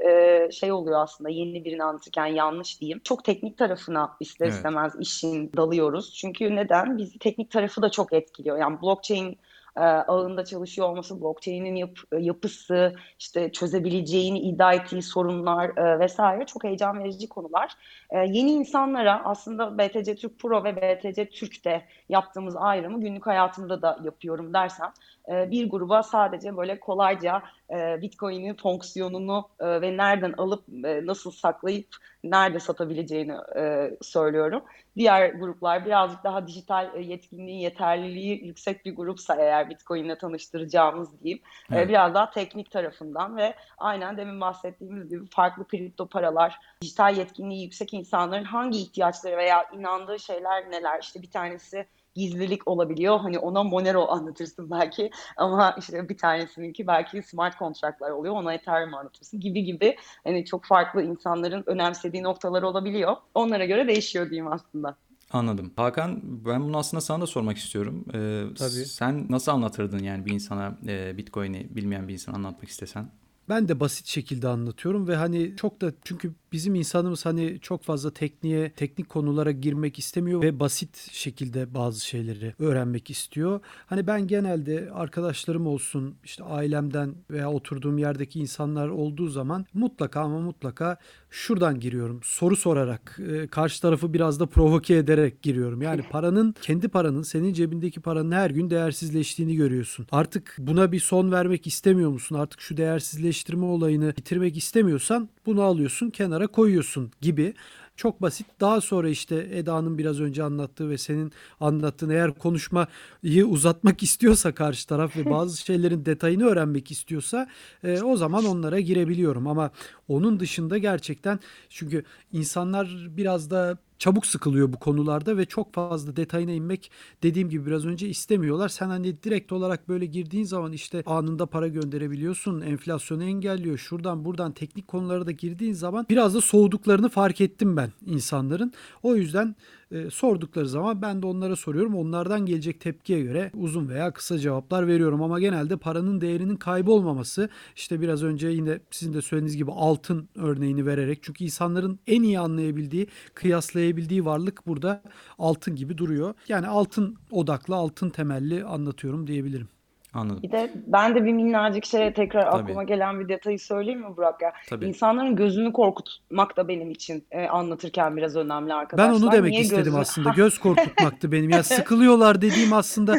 şey oluyor aslında yeni birini anlatırken yanlış diyeyim. Çok teknik tarafına ister evet. istemez işin dalıyoruz. Çünkü neden? Bizi teknik tarafı da çok etkiliyor. Yani blockchain e, ağında çalışıyor olması, blockchain'in yap, yapısı, işte çözebileceğini iddia ettiği sorunlar e, vesaire çok heyecan verici konular. E, yeni insanlara aslında BTC Türk Pro ve BTC Türk'te yaptığımız ayrımı günlük hayatımda da yapıyorum dersem e, bir gruba sadece böyle kolayca e, Bitcoin'in fonksiyonunu e, ve nereden alıp e, nasıl saklayıp nerede satabileceğini e, söylüyorum. Diğer gruplar birazcık daha dijital e, yetkinliği, yeterliliği yüksek bir grupsa eğer Bitcoin'le tanıştıracağımız diyeyim. E, evet. E, biraz daha teknik tarafından ve aynen demin bahsettiğimiz gibi farklı kripto paralar, dijital yetkinliği yüksek insanların hangi ihtiyaçları veya inandığı şeyler neler? İşte bir tanesi gizlilik olabiliyor. Hani ona Monero anlatırsın belki ama işte bir tanesininki belki smart kontratlar oluyor. Ona Ethereum anlatırsın gibi gibi. Hani çok farklı insanların önemsediği noktalar olabiliyor. Onlara göre değişiyor diyeyim aslında. Anladım. Hakan ben bunu aslında sana da sormak istiyorum. Ee, Tabii. Sen nasıl anlatırdın yani bir insana e, Bitcoin'i bilmeyen bir insana anlatmak istesen? Ben de basit şekilde anlatıyorum ve hani çok da çünkü bizim insanımız hani çok fazla tekniğe, teknik konulara girmek istemiyor ve basit şekilde bazı şeyleri öğrenmek istiyor. Hani ben genelde arkadaşlarım olsun, işte ailemden veya oturduğum yerdeki insanlar olduğu zaman mutlaka ama mutlaka şuradan giriyorum. Soru sorarak, e, karşı tarafı biraz da provoke ederek giriyorum. Yani paranın, kendi paranın, senin cebindeki paranın her gün değersizleştiğini görüyorsun. Artık buna bir son vermek istemiyor musun? Artık şu değersizleştirme olayını bitirmek istemiyorsan bunu alıyorsun, kenara koyuyorsun gibi çok basit. Daha sonra işte Eda'nın biraz önce anlattığı ve senin anlattığın eğer konuşmayı uzatmak istiyorsa karşı taraf ve bazı şeylerin detayını öğrenmek istiyorsa e, o zaman onlara girebiliyorum. Ama onun dışında gerçekten çünkü insanlar biraz da çabuk sıkılıyor bu konularda ve çok fazla detayına inmek dediğim gibi biraz önce istemiyorlar. Sen hani direkt olarak böyle girdiğin zaman işte anında para gönderebiliyorsun. Enflasyonu engelliyor. Şuradan buradan teknik konulara da girdiğin zaman biraz da soğuduklarını fark ettim ben insanların. O yüzden e, sordukları zaman ben de onlara soruyorum. Onlardan gelecek tepkiye göre uzun veya kısa cevaplar veriyorum ama genelde paranın değerinin kaybolmaması işte biraz önce yine sizin de söylediğiniz gibi altın örneğini vererek çünkü insanların en iyi anlayabildiği, kıyaslayabildiği varlık burada altın gibi duruyor. Yani altın odaklı, altın temelli anlatıyorum diyebilirim. Anladım. Bir de ben de bir minnacık şeye tekrar Tabii. aklıma gelen bir detayı söyleyeyim mi Burak ya? Tabii. İnsanların gözünü korkutmak da benim için e, anlatırken biraz önemli arkadaşlar. Ben onu demek Niye istedim gözü- aslında. Göz korkutmaktı benim. Ya sıkılıyorlar dediğim aslında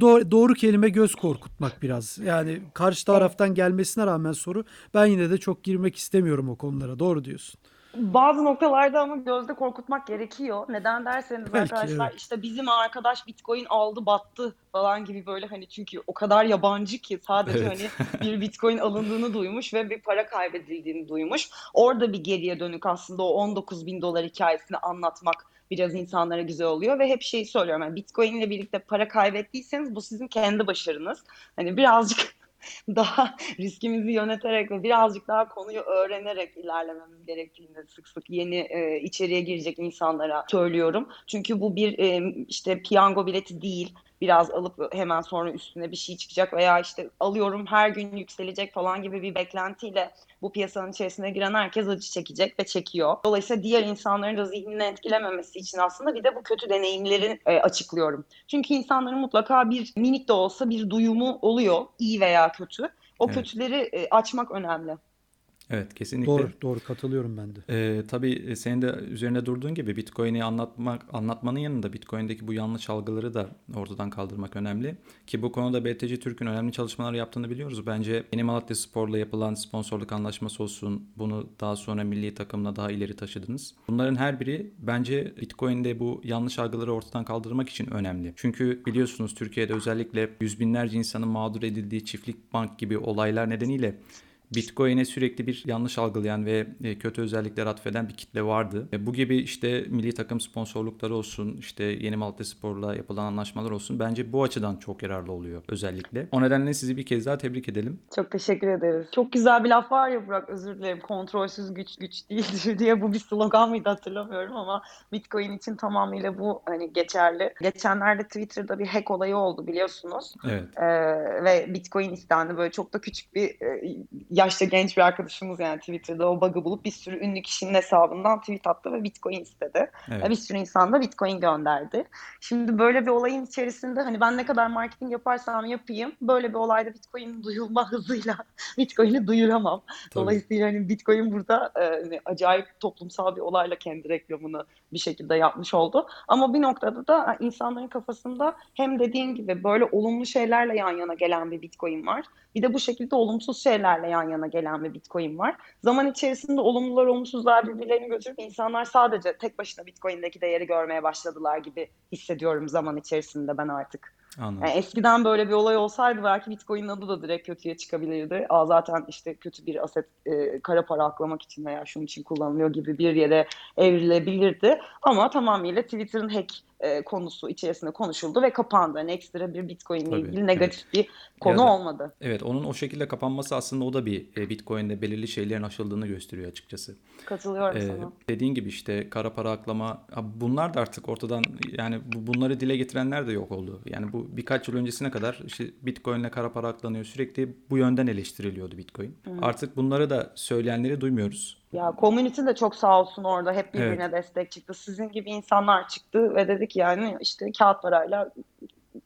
doğru, doğru kelime göz korkutmak biraz. Yani karşı taraftan gelmesine rağmen soru ben yine de çok girmek istemiyorum o konulara. Doğru diyorsun. Bazı noktalarda ama gözde korkutmak gerekiyor. Neden derseniz Belki, arkadaşlar evet. işte bizim arkadaş Bitcoin aldı battı falan gibi böyle hani çünkü o kadar yabancı ki sadece Evet. hani bir Bitcoin alındığını duymuş ve bir para kaybedildiğini duymuş. Orada bir geriye dönük aslında o 19 bin dolar hikayesini anlatmak biraz insanlara güzel oluyor ve hep şeyi söylüyorum yani Bitcoin ile birlikte para kaybettiyseniz bu sizin kendi başarınız. Hani birazcık daha riskimizi yöneterek ve birazcık daha konuyu öğrenerek ilerlememiz gerektiğini sık sık yeni e, içeriye girecek insanlara söylüyorum. Çünkü bu bir e, işte piyango bileti değil. Biraz alıp hemen sonra üstüne bir şey çıkacak veya işte alıyorum her gün yükselecek falan gibi bir beklentiyle bu piyasanın içerisine giren herkes acı çekecek ve çekiyor. Dolayısıyla diğer insanların da zihnini etkilememesi için aslında bir de bu kötü deneyimleri e, açıklıyorum. Çünkü insanların mutlaka bir minik de olsa bir duyumu oluyor iyi veya kötü. O Evet. kötüleri e, açmak önemli. Evet kesinlikle. Doğru, doğru katılıyorum ben de. Ee, tabii e, senin de üzerine durduğun gibi Bitcoin'i anlatmak anlatmanın yanında Bitcoin'deki bu yanlış algıları da ortadan kaldırmak önemli. Ki bu konuda BTC Türk'ün önemli çalışmalar yaptığını biliyoruz. Bence Yeni Malatya Spor'la yapılan sponsorluk anlaşması olsun bunu daha sonra milli takımla daha ileri taşıdınız. Bunların her biri bence Bitcoin'de bu yanlış algıları ortadan kaldırmak için önemli. Çünkü biliyorsunuz Türkiye'de özellikle yüz binlerce insanın mağdur edildiği çiftlik bank gibi olaylar nedeniyle Bitcoin'e sürekli bir yanlış algılayan ve e, kötü özellikler atfeden bir kitle vardı. E, Bu gibi işte milli takım sponsorlukları olsun, işte Yeni Malatya Spor'la yapılan anlaşmalar olsun. Bence bu açıdan çok yararlı oluyor özellikle. O nedenle sizi bir kez daha tebrik edelim. Çok teşekkür ederiz. Çok güzel bir laf var ya Burak özür dilerim. Kontrolsüz güç güç değildir diye bu bir slogan mıydı hatırlamıyorum ama Bitcoin için tamamıyla bu hani geçerli. Geçenlerde Twitter'da bir hack olayı oldu biliyorsunuz. Evet. Ee, ve Bitcoin istendi böyle çok da küçük bir e, yaşta genç bir arkadaşımız yani Twitter'da o bug'ı bulup bir sürü ünlü kişinin hesabından tweet attı ve Bitcoin istedi. Evet. Ve bir sürü insan da Bitcoin gönderdi. Şimdi böyle bir olayın içerisinde hani ben ne kadar marketing yaparsam yapayım böyle bir olayda Bitcoin'in duyulma hızıyla Bitcoin'i duyuramam. Tabii. Dolayısıyla hani Bitcoin burada e, hani acayip toplumsal bir olayla kendi reklamını bir şekilde yapmış oldu. Ama bir noktada da insanların kafasında hem dediğin gibi böyle olumlu şeylerle yan yana gelen bir Bitcoin var. Bir de bu şekilde olumsuz şeylerle yan yana gelen bir Bitcoin var. Zaman içerisinde olumlular olumsuzlar birbirlerini götürüp insanlar sadece tek başına Bitcoin'deki değeri görmeye başladılar gibi hissediyorum zaman içerisinde ben artık. Yani eskiden böyle bir olay olsaydı belki Bitcoin'in adı da direkt kötüye çıkabilirdi. Aa, zaten işte kötü bir aset e, kara para aklamak için veya şunun için kullanılıyor gibi bir yere evrilebilirdi. Ama tamamıyla Twitter'ın hack e, konusu içerisinde konuşuldu ve kapandı. Yani ekstra bir Bitcoin ile Tabii, ilgili negatif bir konu da- olmadı. Evet onun o şekilde kapanması aslında o da bir e, Bitcoin'de belirli şeylerin aşıldığını gösteriyor açıkçası. Katılıyorum Ee, sana. dediğin gibi işte kara para aklama bunlar da artık ortadan yani bu- bunları dile getirenler de yok oldu. Yani bu birkaç yıl öncesine kadar işte Bitcoin'le kara para aklanıyor sürekli bu yönden eleştiriliyordu Bitcoin. Artık bunları da söyleyenleri duymuyoruz. Ya community de çok sağ olsun orada hep birbirine Evet. destek çıktı. Sizin gibi insanlar çıktı ve dedi ki yani işte kağıt parayla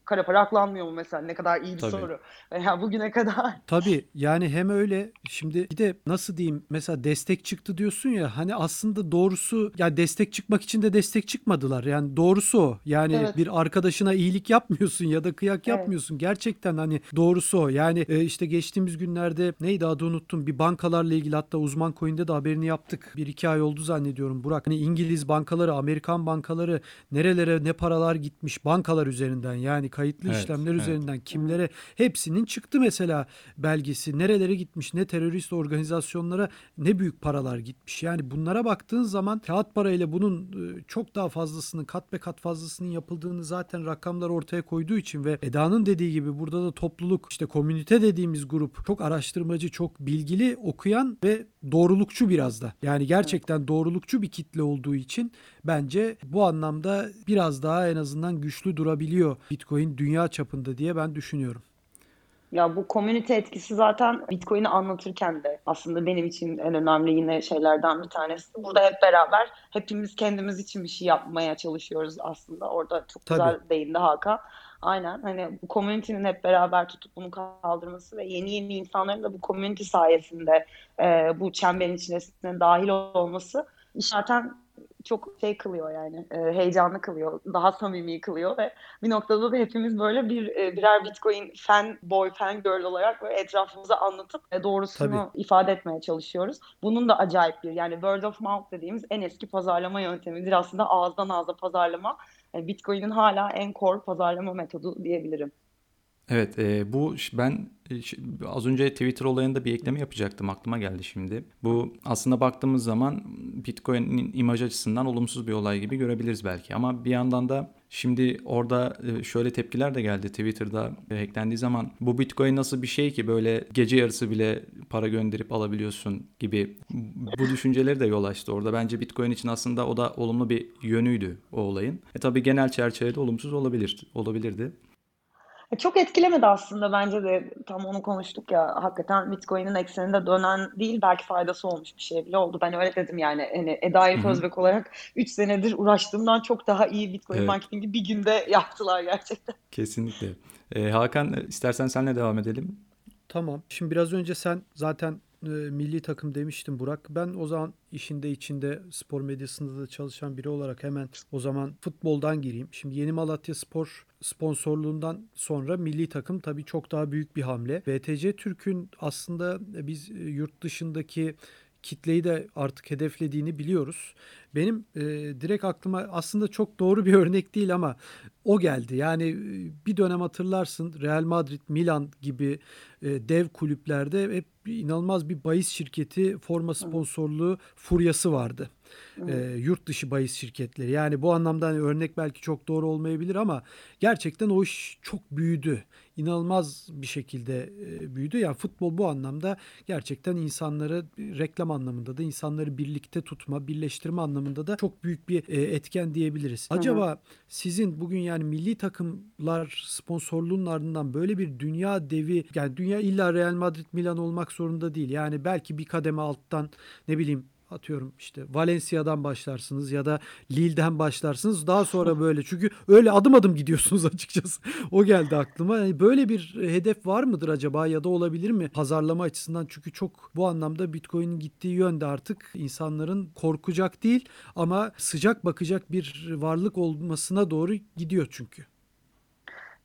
kara para aklanmıyor mu mesela ne kadar iyi bir Tabii. soru. Veya bugüne kadar Tabii yani hem öyle şimdi bir de nasıl diyeyim mesela destek çıktı diyorsun ya hani aslında doğrusu ya destek çıkmak için de destek çıkmadılar. Yani doğrusu o. Yani Evet. bir arkadaşına iyilik yapmıyorsun ya da kıyak Evet. yapmıyorsun. Gerçekten hani doğrusu o. Yani e, işte geçtiğimiz günlerde neydi adı unuttum. Bir bankalarla ilgili hatta uzman coin'de de haberini yaptık. Bir iki ay oldu zannediyorum Burak. Hani İngiliz bankaları, Amerikan bankaları nerelere ne paralar gitmiş bankalar üzerinden yani kayıtlı Evet, işlemler evet. üzerinden kimlere hepsinin çıktı mesela belgesi. Nerelere gitmiş, ne terörist organizasyonlara ne büyük paralar gitmiş. Yani bunlara baktığın zaman kağıt parayla bunun e, çok daha fazlasının kat be kat fazlasının yapıldığını zaten rakamlar ortaya koyduğu için ve Eda'nın dediği gibi burada da topluluk işte komünite dediğimiz grup çok araştırmacı, çok bilgili, okuyan ve doğrulukçu biraz da. Yani gerçekten doğrulukçu bir kitle olduğu için bence bu anlamda biraz daha en azından güçlü durabiliyor Bitcoin dünya çapında diye ben düşünüyorum. Ya bu komünite etkisi zaten Bitcoin'i anlatırken de aslında benim için en önemli yine şeylerden bir tanesi. Burada hep beraber hepimiz kendimiz için bir şey yapmaya çalışıyoruz aslında. Orada çok Tabii. güzel değindi Hakan. Aynen hani bu komünitenin hep beraber tutup bunu kaldırması ve yeni yeni insanların da bu komünite sayesinde e, bu çemberin içerisine dahil olması zaten çok şey kılıyor yani e, heyecanlı kılıyor, daha samimi kılıyor ve bir noktada da hepimiz böyle bir e, birer Bitcoin fan boy, fan girl olarak böyle etrafımıza anlatıp e, doğrusunu ifade etmeye çalışıyoruz. Bunun da acayip bir yani word of mouth dediğimiz en eski pazarlama yöntemidir aslında ağızdan ağza pazarlama. Bitcoin'in hala en core pazarlama metodu diyebilirim. Evet, e, bu ben e, az önce Twitter olayında bir ekleme yapacaktım. Aklıma geldi şimdi. Bu aslında baktığımız zaman Bitcoin'in imaj açısından olumsuz bir olay gibi görebiliriz belki. Ama bir yandan da şimdi orada e, şöyle tepkiler de geldi Twitter'da e, hacklendiği zaman. Bu Bitcoin nasıl bir şey ki böyle gece yarısı bile para gönderip alabiliyorsun gibi bu düşünceleri de yol açtı orada. Bence Bitcoin için aslında o da olumlu bir yönüydü o olayın. E tabii genel çerçevede olumsuz olabilir, olabilirdi. Çok etkilemedi aslında bence de tam onu konuştuk ya hakikaten Bitcoin'in ekseninde dönen değil belki faydası olmuş bir şey bile oldu. Ben öyle dedim yani hani Eda hı. Özbek olarak 3 senedir uğraştığımdan çok daha iyi Bitcoin Evet. marketingi bir günde yaptılar gerçekten. Kesinlikle. Ee, Hakan istersen senle devam edelim. Tamam. Şimdi biraz önce sen zaten e, milli takım demiştin Burak. Ben o zaman işinde içinde spor medyasında da çalışan biri olarak hemen o zaman futboldan gireyim. Şimdi Yeni Malatya Spor sponsorluğundan sonra milli takım tabii çok daha büyük bir hamle. BTC Türk'ün aslında biz e, yurt dışındaki kitleyi de artık hedeflediğini biliyoruz. Benim e, direkt aklıma aslında çok doğru bir örnek değil ama o geldi. Yani e, bir dönem hatırlarsın Real Madrid, Milan gibi e, dev kulüplerde hep inanılmaz bir bahis şirketi forma sponsorluğu furyası vardı. E, yurt dışı bahis şirketleri. Yani bu anlamda hani örnek belki çok doğru olmayabilir ama gerçekten o iş çok büyüdü. İnanılmaz bir şekilde e, büyüdü. Yani futbol bu anlamda gerçekten insanları reklam anlamında da insanları birlikte tutma, birleştirme anlamında da çok büyük bir e, etken diyebiliriz. Acaba sizin bugün yani milli takımlar sponsorluğunun ardından böyle bir dünya devi yani dünya illa Real Madrid Milan olmak zorunda değil. Yani belki bir kademe alttan ne bileyim atıyorum işte Valencia'dan başlarsınız ya da Lille'den başlarsınız. Daha sonra böyle çünkü öyle adım adım gidiyorsunuz açıkçası. O geldi aklıma. Yani böyle bir hedef var mıdır acaba ya da olabilir mi pazarlama açısından? Çünkü çok bu anlamda Bitcoin'in gittiği yönde artık insanların korkacak değil ama sıcak bakacak bir varlık olmasına doğru gidiyor çünkü.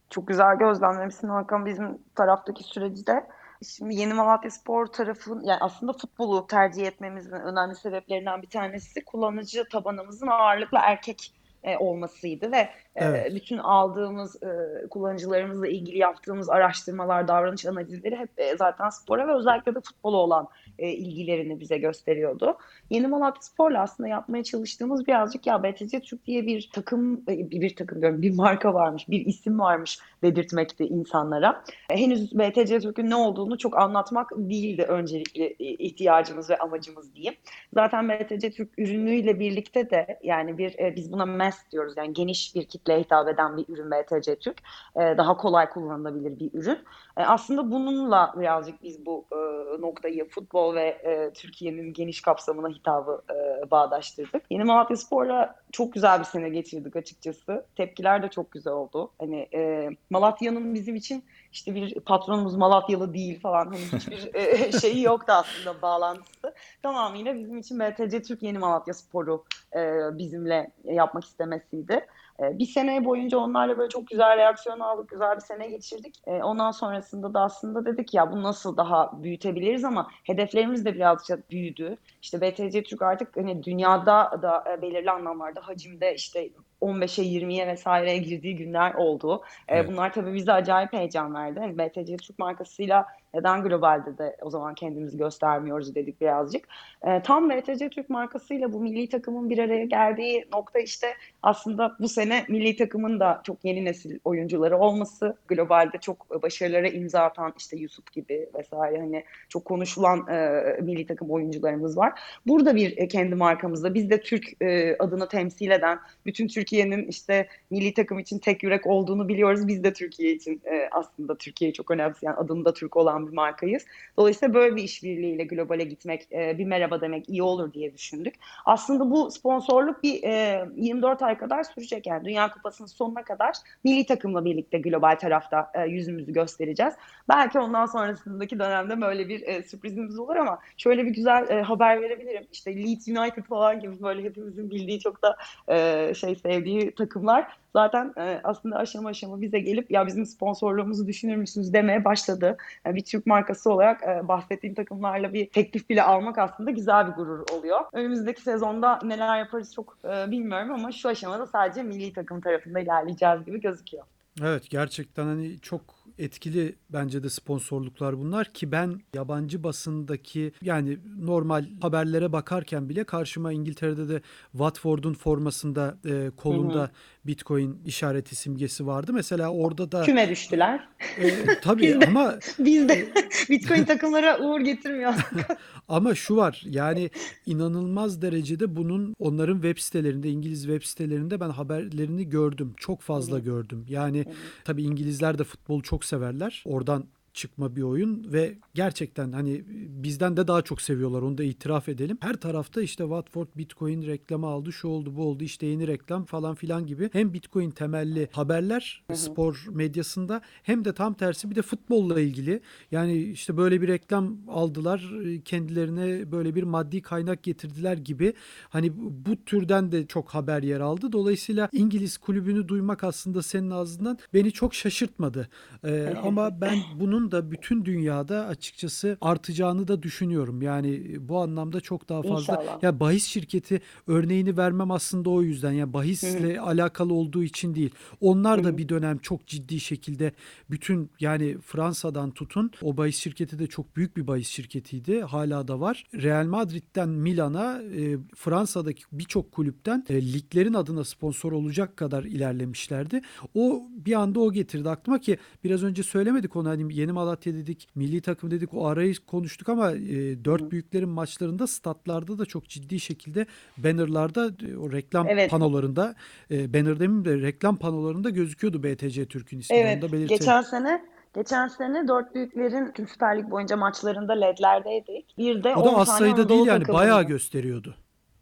Çok güzel gözlemlemişsin Hakan bizim taraftaki süreci de. Şimdi Yeni Malatya Spor tarafın yani aslında futbolu tercih etmemizin önemli sebeplerinden bir tanesi kullanıcı tabanımızın ağırlıkla erkek e, olmasıydı ve e, Evet. bütün aldığımız e, kullanıcılarımızla ilgili yaptığımız araştırmalar, davranış analizleri hep e, zaten spora ve özellikle de futbola olan e, ilgilerini bize gösteriyordu. Yeni Malatya Spor'la aslında yapmaya çalıştığımız birazcık ya BTC Türk diye bir takım, e, bir, bir takım diyorum, bir marka varmış, bir isim varmış dedirtmekti insanlara. E, henüz BTC Türk'ün ne olduğunu çok anlatmak değildi öncelikli e, ihtiyacımız ve amacımız diyeyim. Zaten BTC Türk ürünüyle birlikte de yani bir e, biz buna mass diyoruz yani geniş bir kitleye hitap eden bir ürün BTC Türk. E, daha kolay kullanılabilir bir ürün. E, aslında bununla birazcık biz bu e, noktayı futbol ve e, Türkiye'nin geniş kapsamına hitabı e, bağdaştırdık. Yeni Malatya Spor'la çok güzel bir sene geçirdik açıkçası. Tepkiler de çok güzel oldu. Hani e, Malatya'nın bizim için işte bir patronumuz Malatyalı değil falan hani hiçbir e, şeyi yoktu aslında bağlantısı. Tamamıyla bizim için BTC Türk Yeni Malatya Spor'u e, bizimle yapmak istemesiydi. E, bir sene boyunca onlarla böyle çok güzel reaksiyon aldık, güzel bir sene geçirdik. E, ondan sonrasında da aslında dedik ya bunu nasıl daha büyütebiliriz ama hedeflerimiz de birazcık büyüdü. İşte BTC Türk artık hani dünyada da belirli anlamlarda hacimde işte 15'e 20'ye vesaireye girdiği günler oldu. E, Evet. bunlar tabii bize acayip heyecan verdi. Yani BTC Türk markasıyla neden globalde de o zaman kendimizi göstermiyoruz dedik birazcık. E, tam BTC Türk markasıyla bu milli takımın bir araya geldiği nokta işte aslında bu sene milli takımın da çok yeni nesil oyuncuları olması, globalde çok başarılara imza atan işte Yusuf gibi vesaire hani çok konuşulan e, milli takım oyuncularımız var. Burada bir e, kendi markamızda biz de Türk e, adını temsil eden bütün Türkiye'nin işte milli takım için tek yürek olduğunu biliyoruz. Biz de Türkiye için e, aslında Türkiye'yi çok önemseyen adında Türk olan bir markayız. Dolayısıyla böyle bir işbirliğiyle globale gitmek, e, bir merhaba demek iyi olur diye düşündük. Aslında bu sponsorluk bir e, 24 ay kadar sürecek yani Dünya Kupası'nın sonuna kadar milli takımla birlikte global tarafta e, yüzümüzü göstereceğiz. Belki ondan sonrasındaki dönemde böyle bir e, sürprizimiz olur ama şöyle bir güzel e, haber verebilirim. İşte Leeds United falan gibi böyle hepimizin bildiği çok da e, şey sevdiği takımlar zaten e, aslında aşama aşama bize gelip ya bizim sponsorluğumuzu düşünür müsünüz demeye başladı. Yani bir Türk markası olarak e, bahsettiğim takımlarla bir teklif bile almak aslında güzel bir gurur oluyor. Önümüzdeki sezonda neler yaparız çok e, bilmiyorum ama şu aşamada sadece milli takım tarafında ilerleyeceğiz gibi gözüküyor. Evet gerçekten hani çok etkili bence de sponsorluklar bunlar ki ben yabancı basındaki yani normal haberlere bakarken bile karşıma İngiltere'de de Watford'un formasında e, kolunda Hı hı. Bitcoin işareti simgesi vardı. Mesela orada da Küme düştüler. e, tabii Biz de- ama Biz de Bitcoin takımlara uğur getirmiyor. Ama şu var yani inanılmaz derecede bunun onların web sitelerinde İngiliz web sitelerinde ben haberlerini gördüm. Çok fazla gördüm. Yani tabii İngilizler de futbolu çok severler. Oradan çıkma bir oyun ve gerçekten hani bizden de daha çok seviyorlar onu da itiraf edelim. Her tarafta işte Watford Bitcoin reklamı aldı şu oldu bu oldu işte yeni reklam falan filan gibi hem Bitcoin temelli haberler Hı hı. spor medyasında hem de tam tersi bir de futbolla ilgili yani işte böyle bir reklam aldılar kendilerine böyle bir maddi kaynak getirdiler gibi hani bu bu türden de çok haber yer aldı. Dolayısıyla İngiliz kulübünü duymak aslında senin ağzından beni çok şaşırtmadı. Ee, ama ben bunun da bütün dünyada açıkçası artacağını da düşünüyorum. Yani bu anlamda çok daha fazla. İnşallah. Ya bahis şirketi örneğini vermem aslında o yüzden. Ya bahisle alakalı olduğu için değil. Onlar da bir dönem çok ciddi şekilde bütün yani Fransa'dan tutun o bahis şirketi de çok büyük bir bahis şirketiydi. Hala da var. Real Madrid'den Milan'a e, Fransa'daki birçok kulüpten e, liglerin adına sponsor olacak kadar ilerlemişlerdi. O bir anda o getirdi aklıma ki biraz önce söylemedik onu hani yeni Malatya dedik, milli takım dedik o arayı konuştuk ama e, dört büyüklerin maçlarında statlarda da çok ciddi şekilde bannerlarda e, o reklam Evet. panolarında e, banner demeyeyim de reklam panolarında gözüküyordu BTC Türk'ün ismi. Evet, belirtelim. geçen sene geçen sene dört büyüklerin tüm Süper Lig boyunca maçlarında ledlerdeydik. Bir de O da 10 az sayıda değil yani takımında. bayağı gösteriyordu.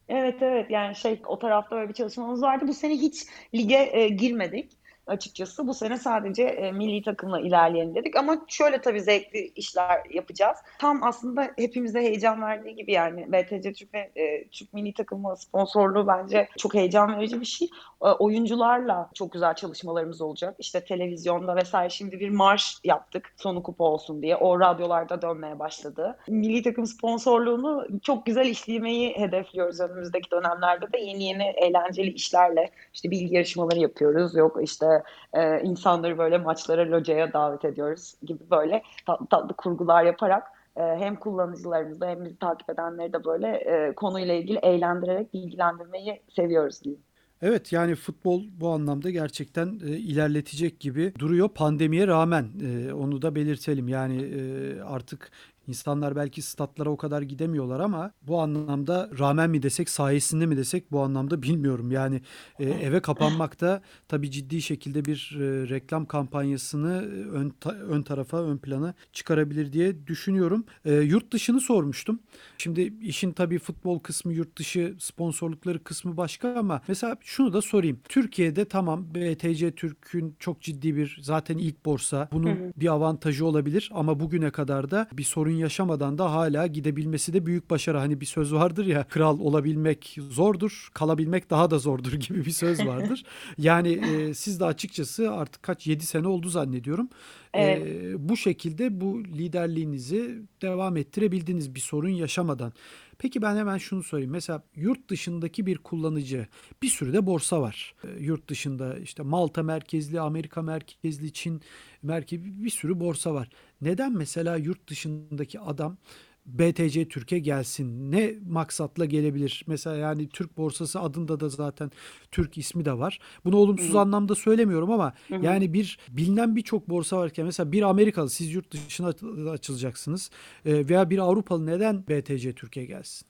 Evet evet yani şey o tarafta öyle bir çalışmamız vardı. Bu sene hiç lige e, girmedik açıkçası. Bu sene sadece e, milli takımla ilerleyelim dedik ama şöyle tabii zevkli işler yapacağız. Tam aslında hepimize heyecan verdiği gibi yani BTC Türk ve e, Türk milli takımı sponsorluğu bence çok heyecan verici bir şey. E, oyuncularla çok güzel çalışmalarımız olacak. İşte televizyonda vesaire şimdi bir marş yaptık sonu kupa olsun diye. O radyolarda dönmeye başladı. Milli takım sponsorluğunu çok güzel işlemeyi hedefliyoruz önümüzdeki dönemlerde de yeni yeni eğlenceli işlerle işte bilgi yarışmaları yapıyoruz. Yok işte e, insanları böyle maçlara locaya davet ediyoruz gibi böyle tatlı tatlı kurgular yaparak e, hem kullanıcılarımızı hem bizi takip edenleri de böyle e, konuyla ilgili eğlendirerek bilgilendirmeyi seviyoruz diyeyim. Evet yani futbol bu anlamda gerçekten e, ilerletecek gibi duruyor pandemiye rağmen E, onu da belirtelim. Yani e, artık insanlar belki statlara o kadar gidemiyorlar ama bu anlamda rağmen mi desek sayesinde mi desek bu anlamda bilmiyorum. Yani e, eve kapanmak da tabii ciddi şekilde bir e, reklam kampanyasını e, ön, ta- ön tarafa ön plana çıkarabilir diye düşünüyorum. E, yurt dışını sormuştum. Şimdi işin tabii futbol kısmı yurt dışı sponsorlukları kısmı başka ama mesela şunu da sorayım. Türkiye'de tamam BTC Türk'ün çok ciddi bir zaten ilk borsa. Bunun bir avantajı olabilir ama bugüne kadar da bir sorun yaşamadan da hala gidebilmesi de büyük başarı. Hani bir söz vardır ya kral olabilmek zordur, kalabilmek daha da zordur gibi bir söz vardır. yani e, siz de açıkçası artık kaç 7 sene oldu zannediyorum. Evet. E, bu şekilde bu liderliğinizi devam ettirebildiniz bir sorun yaşamadan. Peki ben hemen şunu sorayım. Mesela yurt dışındaki bir kullanıcı bir sürü de borsa var. E, yurt dışında işte Malta merkezli, Amerika merkezli, Çin merkezli bir sürü borsa var. Neden mesela yurt dışındaki adam BTC Türkiye gelsin. Ne maksatla gelebilir? Mesela yani Türk borsası adında da zaten Türk ismi de var. Bunu olumsuz Hı hı. anlamda söylemiyorum ama Hı hı. yani bir bilinen birçok borsa varken mesela bir Amerikalı siz yurt dışına aç- açılacaksınız e, veya bir Avrupalı neden BTC Türkiye gelsin?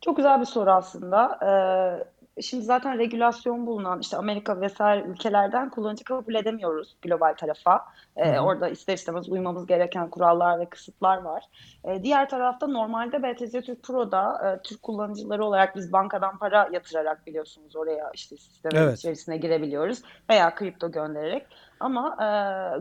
Çok güzel bir soru aslında. Ee, şimdi zaten regülasyon bulunan işte Amerika vesaire ülkelerden kullanıcı kabul edemiyoruz global tarafa. Ee, orada ister istemez uymamız gereken kurallar ve kısıtlar var. Ee, diğer tarafta normalde BTC Türk Pro'da e, Türk kullanıcıları olarak biz bankadan para yatırarak biliyorsunuz oraya işte sistemin Evet. içerisine girebiliyoruz veya kripto göndererek. Ama e,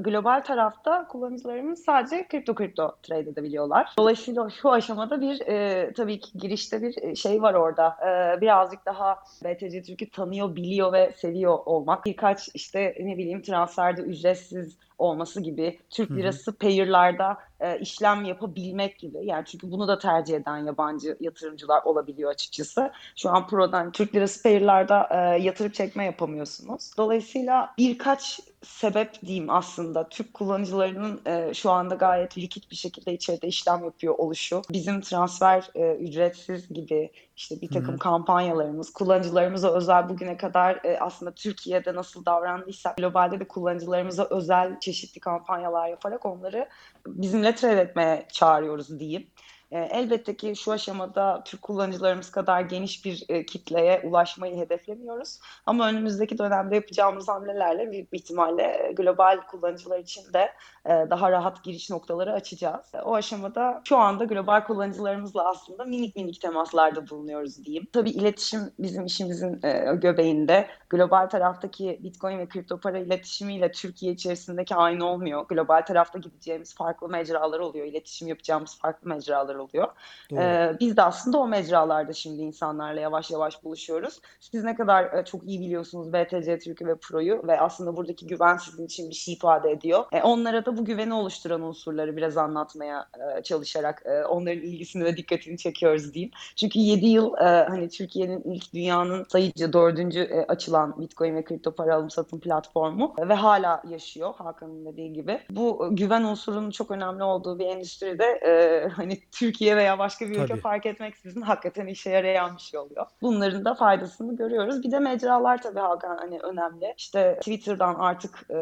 global tarafta kullanıcılarımız sadece kripto kripto trade edebiliyorlar. Dolayısıyla şu aşamada bir e, tabii ki girişte bir şey var orada. E, birazcık daha BTC Türk'ü tanıyor, biliyor ve seviyor olmak. Birkaç işte ne bileyim transferde ücretsiz olması gibi, Türk lirası payırlarda e, işlem yapabilmek gibi. Yani çünkü bunu da tercih eden yabancı yatırımcılar olabiliyor açıkçası. Şu an Pro'dan Türk lirası payırlarda e, yatırıp çekme yapamıyorsunuz. Dolayısıyla birkaç sebep diyeyim aslında Türk kullanıcılarının e, şu anda gayet likit bir şekilde içeride işlem yapıyor oluşu. Bizim transfer e, ücretsiz gibi işte bir takım hı. kampanyalarımız, kullanıcılarımıza özel bugüne kadar e, aslında Türkiye'de nasıl davrandıysak globalde de kullanıcılarımıza özel çeşitli kampanyalar yaparak onları bizimle trade etmeye çağırıyoruz diyeyim. E, elbette ki şu aşamada Türk kullanıcılarımız kadar geniş bir e, kitleye ulaşmayı hedeflemiyoruz. Ama önümüzdeki dönemde yapacağımız hamlelerle büyük bir ihtimalle e, global kullanıcılar için de e, daha rahat giriş noktaları açacağız. O aşamada şu anda global kullanıcılarımızla aslında minik minik temaslarda bulunuyoruz diyeyim. Tabii iletişim bizim işimizin göbeğinde. Global taraftaki Bitcoin ve kripto para iletişimiyle Türkiye içerisindeki aynı olmuyor. Global tarafta gideceğimiz farklı mecralar oluyor. İletişim yapacağımız farklı mecralar oluyor. Ee, biz de aslında o mecralarda şimdi insanlarla yavaş yavaş buluşuyoruz. Siz ne kadar e, çok iyi biliyorsunuz BTC Türk'ü ve Pro'yu ve aslında buradaki güven sizin için bir şey ifade ediyor. E, onlara da bu güveni oluşturan unsurları biraz anlatmaya e, çalışarak e, onların ilgisini ve dikkatini çekiyoruz diyeyim. Çünkü 7 yıl e, hani Türkiye'nin ilk dünyanın sayıcı dördüncü e, açılan Bitcoin ve kripto para alım satım platformu ve hala yaşıyor Hakan'ın dediği gibi. Bu e, güven unsurunun çok önemli olduğu bir endüstride e, hani Türkiye veya başka bir ülke Tabii. fark etmeksizin hakikaten işe yarayan bir şey oluyor. Bunların da faydasını görüyoruz. Bir de mecralar tabii Hakan hani önemli. İşte Twitter'dan artık e,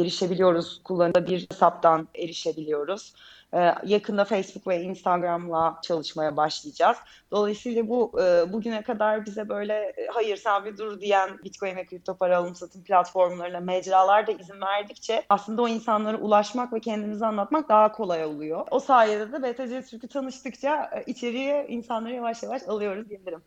erişebiliyoruz. Kullanıcı bir hesaptan erişebiliyoruz. Ee, yakında Facebook ve Instagram'la çalışmaya başlayacağız. Dolayısıyla bu e, bugüne kadar bize böyle e, hayır sen bir dur diyen Bitcoin ve kripto para alım satım platformlarına mecralar da izin verdikçe aslında o insanlara ulaşmak ve kendimizi anlatmak daha kolay oluyor. O sayede de BTC Türk'ü tanıştıkça e, içeriye insanları yavaş yavaş alıyoruz diyebilirim.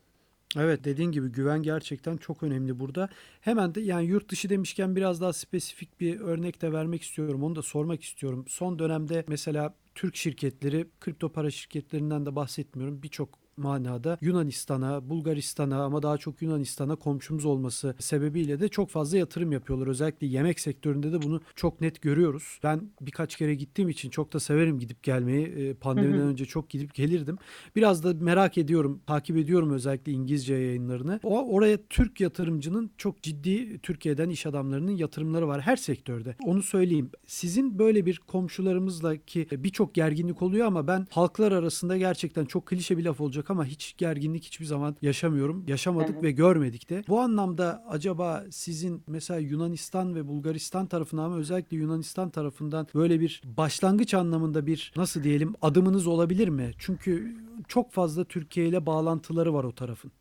Evet dediğin gibi güven gerçekten çok önemli burada. Hemen de yani yurt dışı demişken biraz daha spesifik bir örnek de vermek istiyorum. Onu da sormak istiyorum. Son dönemde mesela Türk şirketleri, kripto para şirketlerinden de bahsetmiyorum. Birçok manada Yunanistan'a, Bulgaristan'a ama daha çok Yunanistan'a komşumuz olması sebebiyle de çok fazla yatırım yapıyorlar. Özellikle yemek sektöründe de bunu çok net görüyoruz. Ben birkaç kere gittiğim için çok da severim gidip gelmeyi. Ee, Pandemiden Hı hı. önce çok gidip gelirdim. Biraz da merak ediyorum, takip ediyorum özellikle İngilizce yayınlarını. O oraya Türk yatırımcının çok ciddi Türkiye'den iş adamlarının yatırımları var her sektörde. Onu söyleyeyim. Sizin böyle bir komşularımızla ki birçok gerginlik oluyor ama ben halklar arasında gerçekten çok klişe bir laf olacak ama hiç gerginlik hiçbir zaman yaşamıyorum. Yaşamadık hı. ve görmedik de. Bu anlamda acaba sizin mesela Yunanistan ve Bulgaristan tarafından ama özellikle Yunanistan tarafından böyle bir başlangıç anlamında bir nasıl diyelim adımınız olabilir mi? Çünkü çok fazla Türkiye ile bağlantıları var o tarafın.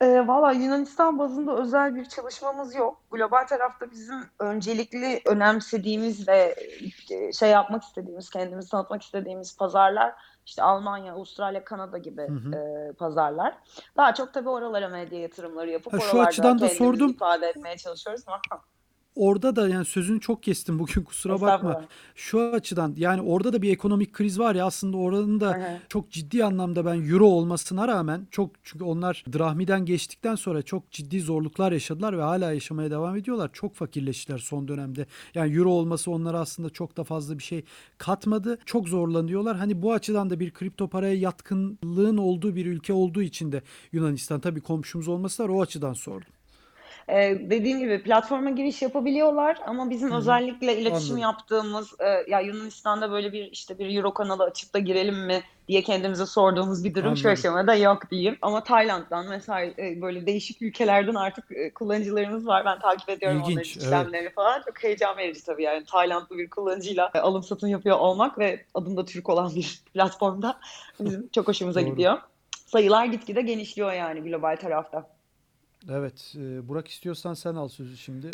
E, Valla Yunanistan bazında özel bir çalışmamız yok. Global tarafta bizim öncelikli önemsediğimiz ve e, şey yapmak istediğimiz, kendimizi tanıtmak istediğimiz pazarlar işte Almanya, Avustralya, Kanada gibi Hı hı. e, pazarlar. Daha çok tabii oralara medya yatırımları yapıp Ha, şu oralarda açıdan da sordum. ifade etmeye çalışıyoruz ama orada da yani sözünü çok kestim bugün kusura bakma. Şu açıdan yani orada da bir ekonomik kriz var ya aslında oranın da Hı hı. çok ciddi anlamda ben euro olmasına rağmen çok çünkü onlar drahmiden geçtikten sonra çok ciddi zorluklar yaşadılar ve hala yaşamaya devam ediyorlar. Çok fakirleştiler son dönemde. Yani euro olması onlara aslında çok da fazla bir şey katmadı. Çok zorlanıyorlar. Hani bu açıdan da bir kripto paraya yatkınlığın olduğu bir ülke olduğu için de Yunanistan tabii komşumuz olması var o açıdan sordum. Ee, dediğim gibi platforma giriş yapabiliyorlar ama bizim Hı özellikle iletişim Anladım. yaptığımız e, ya Yunanistan'da böyle bir işte bir Euro kanalı açıp da girelim mi diye kendimize sorduğumuz bir durum şu Anladım. aşamada yok diyeyim. Ama Tayland'dan vesaire e, böyle değişik ülkelerden artık e, kullanıcılarımız var. Ben takip ediyorum İlginç, onların evet. işlemlerini falan. Çok heyecan verici tabii yani Taylandlı bir kullanıcıyla e, alım satım yapıyor olmak ve adında Türk olan bir platformda bizim çok hoşumuza gidiyor. Sayılar gitgide genişliyor yani global tarafta. Evet, e, Burak istiyorsan sen al sözü şimdi.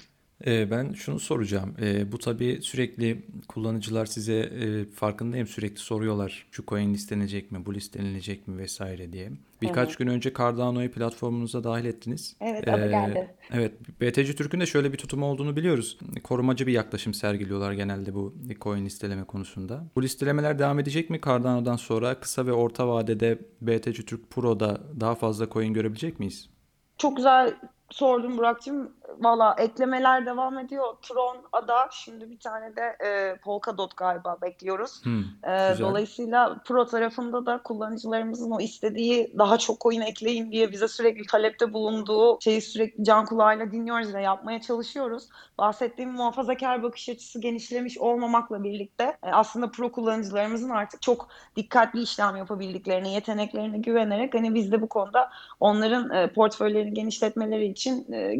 Ee, ben şunu soracağım. Ee, bu tabii sürekli kullanıcılar size e, farkındayım sürekli soruyorlar. Şu coin listelenecek mi, bu listelenecek mi vesaire diye. Birkaç gün önce Cardano'yu platformunuza dahil ettiniz. Evet, adı Ee, geldi. Evet, BTC Türk'ün de şöyle bir tutumu olduğunu biliyoruz. Korumacı bir yaklaşım sergiliyorlar genelde bu coin listeleme konusunda. Bu listelemeler devam edecek mi Cardano'dan sonra? Kısa ve orta vadede BTC Türk Pro'da daha fazla coin görebilecek miyiz? Çok güzel sordun Burak'cığım. Valla eklemeler devam ediyor. Tron, Ada, şimdi bir tane de e, Polkadot galiba bekliyoruz. Hmm, E, dolayısıyla Pro tarafında da kullanıcılarımızın o istediği daha çok coin ekleyin diye bize sürekli talepte bulunduğu şeyi sürekli can kulağıyla dinliyoruz ve yapmaya çalışıyoruz. Bahsettiğim muhafazakar bakış açısı genişlemiş olmamakla birlikte e, aslında Pro kullanıcılarımızın artık çok dikkatli işlem yapabildiklerine, yeteneklerine güvenerek hani biz de bu konuda onların e, portföylerini genişletmeleri için e,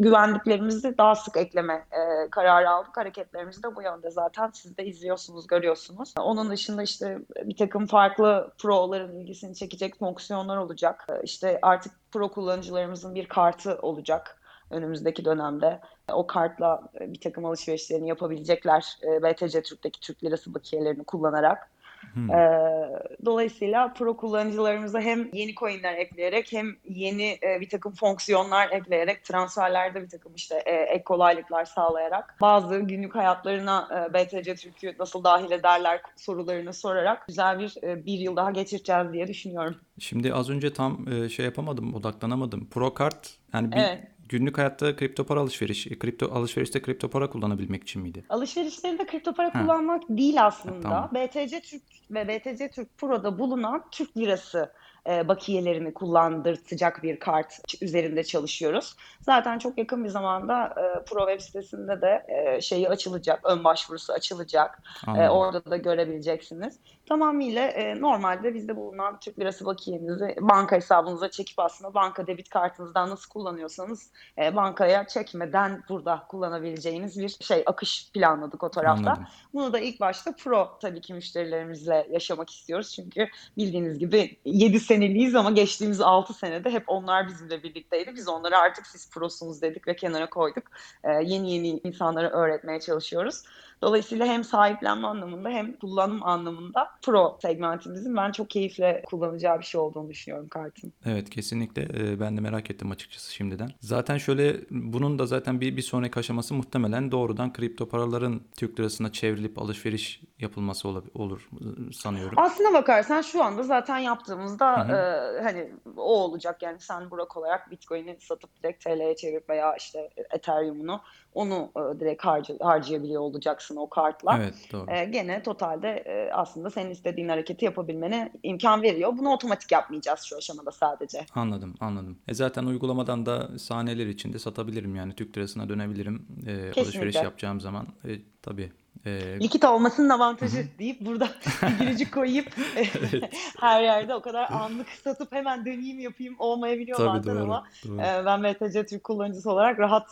güvendiklerimizi daha sık ekleme e, kararı aldık. Hareketlerimiz de bu yönde zaten siz de izliyorsunuz, görüyorsunuz. Onun dışında işte bir takım farklı pro'ların ilgisini çekecek fonksiyonlar olacak. E, İşte artık pro kullanıcılarımızın bir kartı olacak önümüzdeki dönemde. O kartla bir takım alışverişlerini yapabilecekler e, BTC Türk'teki Türk lirası bakiyelerini kullanarak. Hmm. Ee, dolayısıyla pro kullanıcılarımıza hem yeni coinler ekleyerek hem yeni e, bir takım fonksiyonlar ekleyerek transferlerde bir takım işte e, ek kolaylıklar sağlayarak bazı günlük hayatlarına e, BTC Türk'ü nasıl dahil ederler sorularını sorarak güzel bir e, bir yıl daha geçireceğiz diye düşünüyorum. Şimdi az önce tam e, şey yapamadım, odaklanamadım. Pro kart yani bir Evet. Günlük hayatta kripto para alışveriş, e, kripto alışverişte kripto para kullanabilmek için miydi? Alışverişlerinde kripto para Ha. kullanmak değil aslında. tamam. BTC Türk ve BTC Türk Pro'da bulunan Türk lirası e, bakiyelerini kullandırtacak bir kart üzerinde çalışıyoruz. Zaten çok yakın bir zamanda e, Pro web sitesinde de e, şeyi açılacak, ön başvurusu açılacak. E, orada da görebileceksiniz. Tamamıyla e, normalde bizde bulunan Türk lirası bakiyenizi banka hesabınıza çekip aslında banka debit kartınızdan nasıl kullanıyorsanız e, bankaya çekmeden burada kullanabileceğiniz bir şey akış planladık o tarafta. Anladım. Bunu da ilk başta pro tabii ki müşterilerimizle yaşamak istiyoruz. Çünkü bildiğiniz gibi 7 seneliyiz ama geçtiğimiz 6 senede hep onlar bizimle birlikteydi. Biz onlara artık siz prosunuz dedik ve kenara koyduk. Ee, yeni yeni insanlara öğretmeye çalışıyoruz. Dolayısıyla hem sahiplenme anlamında hem kullanım anlamında pro segmentimizin ben çok keyifle kullanacağı bir şey olduğunu düşünüyorum kartın. Evet kesinlikle e, ben de merak ettim açıkçası şimdiden. Zaten şöyle bunun da zaten bir, bir sonraki aşaması muhtemelen doğrudan kripto paraların Türk lirasına çevrilip alışveriş yapılması ola- olur e, sanıyorum. Aslına bakarsan şu anda zaten yaptığımızda Hı hı. e, hani o olacak yani sen Burak olarak Bitcoin'i satıp direkt TL'ye çevirip veya işte Ethereum'unu onu e, direkt harca- harcayabiliyor olacaksın o kartla. Evet doğru. E, gene totalde e, aslında senin istediğin hareketi yapabilmene imkan veriyor. Bunu otomatik yapmayacağız şu aşamada sadece. Anladım, anladım. E zaten uygulamadan da saniyeler içinde satabilirim yani Türk lirasına dönebilirim e, alışveriş yapacağım zaman. E, tabii. E, Likit olmasının avantajı deyip burada bir gülücük koyup e, her yerde o kadar anlık satıp hemen döneyim yapayım olmayabiliyor tabii bazen doğru. ama doğru. e, ben BTC Türk kullanıcısı olarak rahat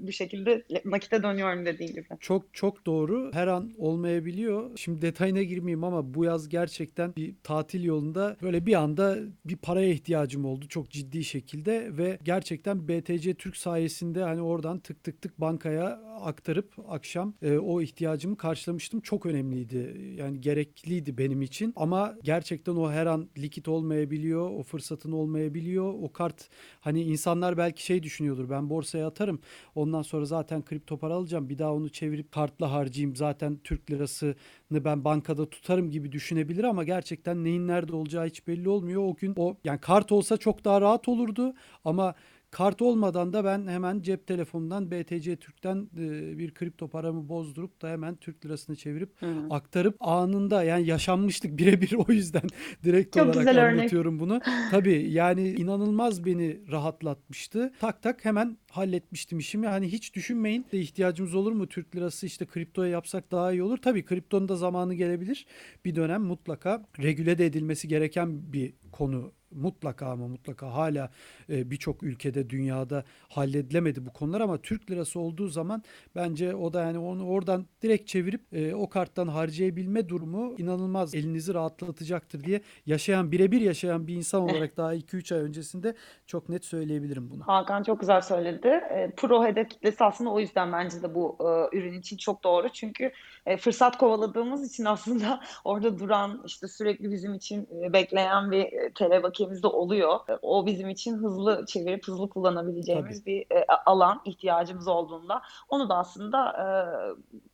bir şekilde nakite dönüyorum dediğin gibi. Çok çok doğru. Her an olmayabiliyor. Şimdi detayına girmeyeyim ama bu yaz gerçekten bir tatil yolunda böyle bir anda bir paraya ihtiyacım oldu çok ciddi şekilde ve gerçekten BTC Türk sayesinde hani oradan tık tık tık bankaya aktarıp akşam e, o ihtiyacımı karşılamıştım. Çok önemliydi. Yani gerekliydi benim için ama gerçekten o her an likit olmayabiliyor. O fırsatın olmayabiliyor. O kart hani insanlar belki şey düşünüyordur. Ben borsaya atarım Ondan sonra zaten kripto para alacağım. Bir daha onu çevirip kartla harcayayım. Zaten Türk lirasını ben bankada tutarım gibi düşünebilir ama gerçekten neyin nerede olacağı hiç belli olmuyor. O gün o yani kart olsa çok daha rahat olurdu ama Kart olmadan da ben hemen cep telefonundan BTC Türk'ten e, bir kripto paramı bozdurup da hemen Türk lirasını çevirip hı aktarıp anında yani yaşanmışlık birebir o yüzden direkt Çok olarak anlatıyorum örnek. bunu. Tabii yani inanılmaz beni rahatlatmıştı. Tak tak hemen halletmiştim işimi. Hani hiç düşünmeyin de ihtiyacımız olur mu Türk lirası işte kriptoya yapsak daha iyi olur. Tabii kriptonun da zamanı gelebilir. Bir dönem mutlaka regüle de edilmesi gereken bir konu mutlaka ama mutlaka hala e, birçok ülkede dünyada halledilemedi bu konular ama Türk lirası olduğu zaman bence o da yani onu oradan direkt çevirip e, o karttan harcayabilme durumu inanılmaz elinizi rahatlatacaktır diye yaşayan birebir yaşayan bir insan olarak daha 2-3 ay öncesinde çok net söyleyebilirim bunu. Hakan çok güzel söyledi. E, pro hedef kitlesi aslında o yüzden bence de bu e, ürün için çok doğru. Çünkü e, fırsat kovaladığımız için aslında orada duran işte sürekli bizim için e, bekleyen bir e, bakiyemiz de oluyor. E, o bizim için hızlı çevirip hızlı kullanabileceğimiz Tabii. bir e, alan ihtiyacımız olduğunda onu da aslında e,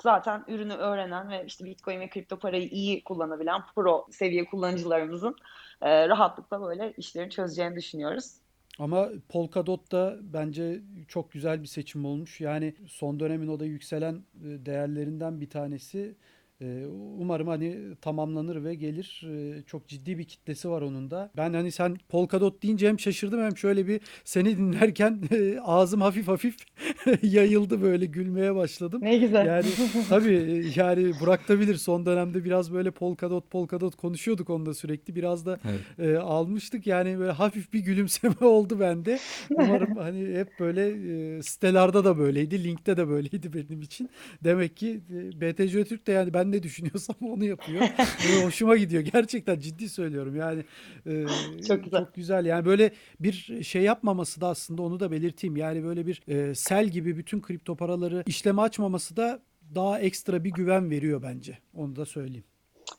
zaten ürünü öğrenen ve işte Bitcoin ve kripto parayı iyi kullanabilen pro seviye kullanıcılarımızın e, rahatlıkla böyle işlerini çözeceğini düşünüyoruz. Ama Polkadot da bence çok güzel bir seçim olmuş. Yani son dönemin o da yükselen değerlerinden bir tanesi. Ee, umarım hani tamamlanır ve gelir. Ee, çok ciddi bir kitlesi var onun da. Ben hani sen Polkadot deyince hem şaşırdım hem şöyle bir seni dinlerken ağzım hafif hafif yayıldı böyle gülmeye başladım. Ne güzel. Yani tabii yani Burak da bilir son dönemde biraz böyle Polkadot Polkadot konuşuyorduk onda sürekli. Biraz da evet. e, almıştık. Yani böyle hafif bir gülümseme oldu bende. Umarım hani hep böyle e, sitelerde de böyleydi. Linkte de böyleydi benim için. Demek ki e, BTC Türk de yani ben ben ne düşünüyorsam onu yapıyor. Böyle hoşuma gidiyor. Gerçekten ciddi söylüyorum. Yani e, çok güzel. Çok güzel. Yani böyle bir şey yapmaması da aslında onu da belirteyim. Yani böyle bir e, sel gibi bütün kripto paraları işleme açmaması da daha ekstra bir güven veriyor bence. Onu da söyleyeyim.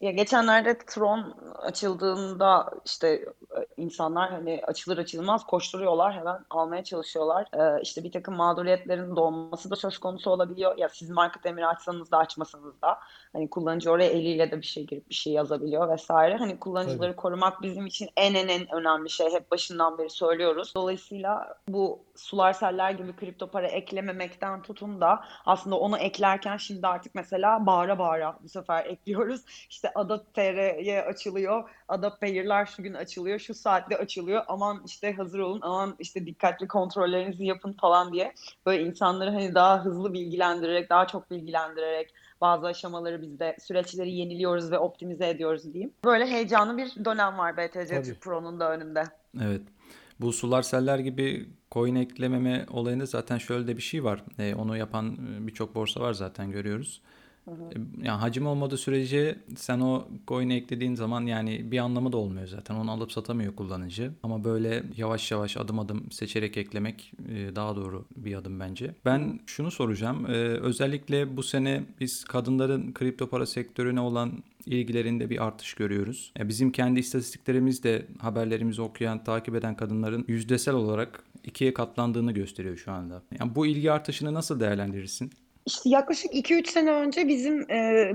Ya geçenlerde Tron açıldığında işte e, insanlar hani açılır açılmaz koşturuyorlar hemen almaya çalışıyorlar. Ee, işte bir takım mağduriyetlerin doğması da söz konusu olabiliyor. Ya siz market emiri açsanız da açmasanız da hani kullanıcı oraya eliyle de bir şey girip bir şey yazabiliyor vesaire. Hani kullanıcıları Tabii. korumak bizim için en en en önemli şey. Hep başından beri söylüyoruz. Dolayısıyla bu sular seller gibi kripto para eklememekten tutun da aslında onu eklerken şimdi artık mesela bağıra bağıra bu sefer ekliyoruz. İşte Adopt TR'ye açılıyor. Adopt Payer'lar şu gün açılıyor. Şu saatte açılıyor. Aman işte hazır olun. Aman işte dikkatli kontrollerinizi yapın falan diye. Böyle insanları hani daha hızlı bilgilendirerek, daha çok bilgilendirerek bazı aşamaları biz de süreçleri yeniliyoruz ve optimize ediyoruz diyeyim. Böyle heyecanlı bir dönem var BTC Pro'nun da önünde. Evet. Bu sular seller gibi coin eklememe olayında zaten şöyle de bir şey var. E, onu yapan e, birçok borsa var zaten görüyoruz. Hı hı. Yani hacim olmadığı sürece sen o coin'i eklediğin zaman yani bir anlamı da olmuyor zaten. Onu alıp satamıyor kullanıcı. Ama böyle yavaş yavaş adım adım seçerek eklemek e, daha doğru bir adım bence. Ben şunu soracağım. E, özellikle bu sene biz kadınların kripto para sektörüne olan ilgilerinde bir artış görüyoruz. E, bizim kendi istatistiklerimiz de haberlerimizi okuyan, takip eden kadınların yüzdesel olarak ikiye katlandığını gösteriyor şu anda. Yani bu ilgi artışını nasıl değerlendirirsin? İşte yaklaşık 2-3 sene önce bizim e,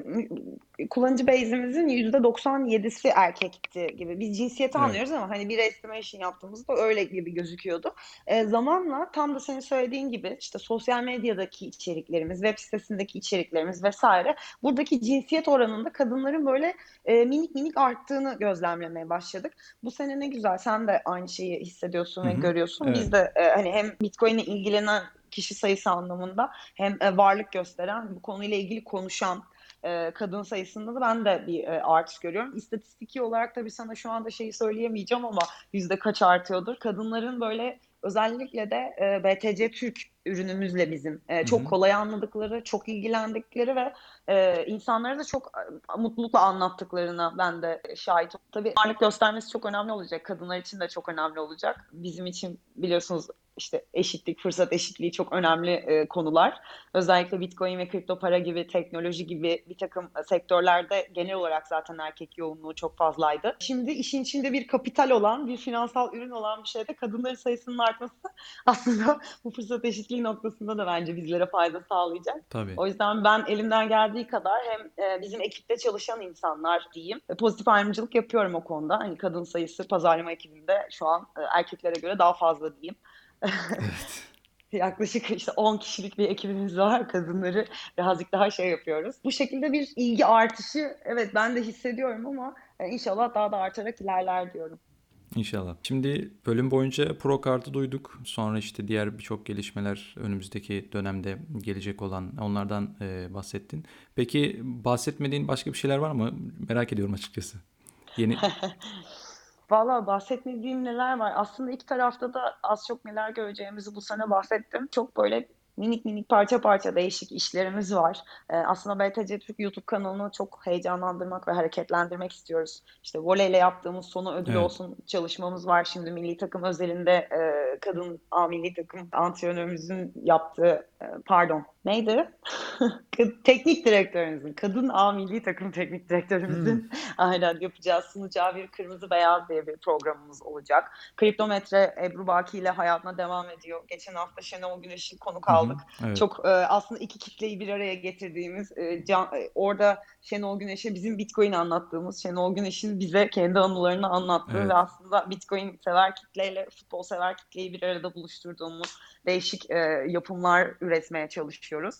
kullanıcı base'imizin %97'si erkekti gibi. Biz cinsiyeti evet. anlıyoruz ama hani bir estimation yaptığımızda öyle gibi gözüküyordu. E, zamanla tam da senin söylediğin gibi işte sosyal medyadaki içeriklerimiz, web sitesindeki içeriklerimiz vesaire buradaki cinsiyet oranında kadınların böyle e, minik minik arttığını gözlemlemeye başladık. Bu sene ne güzel sen de aynı şeyi hissediyorsun Hı-hı. ve görüyorsun. Evet. Biz de e, hani hem Bitcoin'le ilgilenen kişi sayısı anlamında hem e, varlık gösteren, bu konuyla ilgili konuşan e, kadın sayısında da ben de bir e, artış görüyorum. İstatistiki olarak tabii sana şu anda şeyi söyleyemeyeceğim ama yüzde kaç artıyordur. Kadınların böyle özellikle de BTC Türk ürünümüzle bizim e, çok Hı-hı. kolay anladıkları, çok ilgilendikleri ve e, insanlara da çok e, mutlulukla anlattıklarına ben de şahit oldum. Tabii varlık göstermesi çok önemli olacak. Kadınlar için de çok önemli olacak. Bizim için biliyorsunuz işte eşitlik, fırsat eşitliği çok önemli e, konular. Özellikle Bitcoin ve kripto para gibi, teknoloji gibi bir takım sektörlerde genel olarak zaten erkek yoğunluğu çok fazlaydı. Şimdi işin içinde bir kapital olan, bir finansal ürün olan bir şeyde kadınların sayısının artması aslında bu fırsat eşitliği noktasında da bence bizlere fayda sağlayacak. Tabii. O yüzden ben elimden geldiği kadar hem e, bizim ekipte çalışan insanlar diyeyim, pozitif ayrımcılık yapıyorum o konuda. Hani kadın sayısı pazarlama ekibinde şu an e, erkeklere göre daha fazla diyeyim. Evet. Yaklaşık işte 10 kişilik bir ekibimiz var. Kadınları birazcık daha şey yapıyoruz. Bu şekilde bir ilgi artışı evet ben de hissediyorum ama e, inşallah daha da artarak ilerler diyorum. İnşallah. Şimdi bölüm boyunca Pro kartı duyduk. Sonra işte diğer birçok gelişmeler önümüzdeki dönemde gelecek olan onlardan e, bahsettin. Peki bahsetmediğin başka bir şeyler var mı? Merak ediyorum açıkçası. Yeni Valla bahsetmediğim neler var. Aslında iki tarafta da az çok neler göreceğimizi bu sene bahsettim. Çok böyle minik minik parça parça değişik işlerimiz var. Ee, aslında BTC Türk YouTube kanalını çok heyecanlandırmak ve hareketlendirmek istiyoruz. İşte voleyle yaptığımız sonu ödül evet. olsun çalışmamız var. Şimdi milli takım özelinde e, kadın A milli takım antrenörümüzün yaptığı e, pardon neydi? teknik direktörümüzün, kadın A milli takım teknik direktörümüzün hmm. aynen yapacağı sunacağı bir kırmızı beyaz diye bir programımız olacak. Kriptometre Ebru Baki ile hayatına devam ediyor. Geçen hafta Şenol Güneş'i konuk aldık. Hmm. Evet. Çok e, aslında iki kitleyi bir araya getirdiğimiz e, can, e, orada Şenol Güneş'e bizim Bitcoin anlattığımız, Şenol Güneş'in bize kendi anılarını anlattığı evet. ve aslında Bitcoin sever kitleyle futbol sever kitleyi bir arada buluşturduğumuz değişik e, yapımlar üretmeye çalışıyoruz.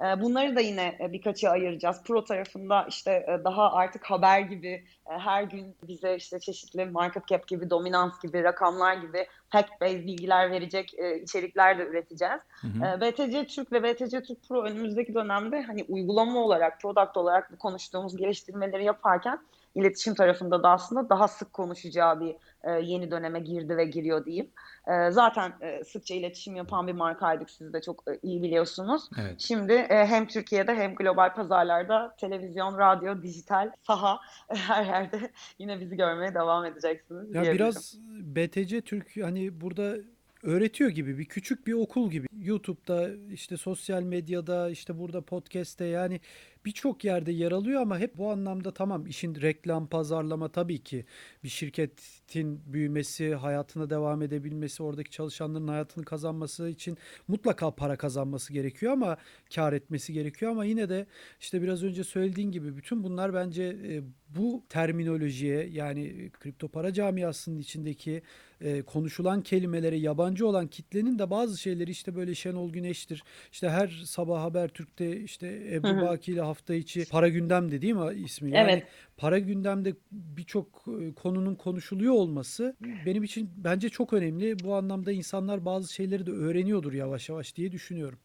E, bunları da yine e, birkaçı ayıracağız. Pro tarafında işte e, daha artık haber gibi her gün bize işte çeşitli market cap gibi, dominans gibi, rakamlar gibi fact based bilgiler verecek içerikler de üreteceğiz. Hı hı. BTC Türk ve BTC Türk Pro önümüzdeki dönemde hani uygulama olarak, product olarak bu konuştuğumuz geliştirmeleri yaparken iletişim tarafında da aslında daha sık konuşacağı bir yeni döneme girdi ve giriyor diyeyim. Ee, zaten e, sıkça iletişim yapan bir markaydık siz de çok e, iyi biliyorsunuz. Evet. Şimdi e, hem Türkiye'de hem global pazarlarda televizyon, radyo, dijital, saha her yerde yine bizi görmeye devam edeceksiniz. Ya biraz BTC Türk hani burada öğretiyor gibi bir küçük bir okul gibi. YouTube'da işte sosyal medyada işte burada podcast'te yani birçok yerde yer alıyor ama hep bu anlamda tamam işin reklam, pazarlama tabii ki bir şirketin büyümesi, hayatına devam edebilmesi, oradaki çalışanların hayatını kazanması için mutlaka para kazanması gerekiyor ama kar etmesi gerekiyor ama yine de işte biraz önce söylediğin gibi bütün bunlar bence e, bu terminolojiye yani kripto para camiasının içindeki e, konuşulan kelimelere yabancı olan kitlenin de bazı şeyleri işte böyle Şenol Güneş'tir. İşte her sabah haber Türk'te işte Ebru Baki ile hafta içi para gündemde değil mi ismi? Yani evet. para gündemde birçok e, konunun konuşuluyor olması benim için bence çok önemli. Bu anlamda insanlar bazı şeyleri de öğreniyordur yavaş yavaş diye düşünüyorum.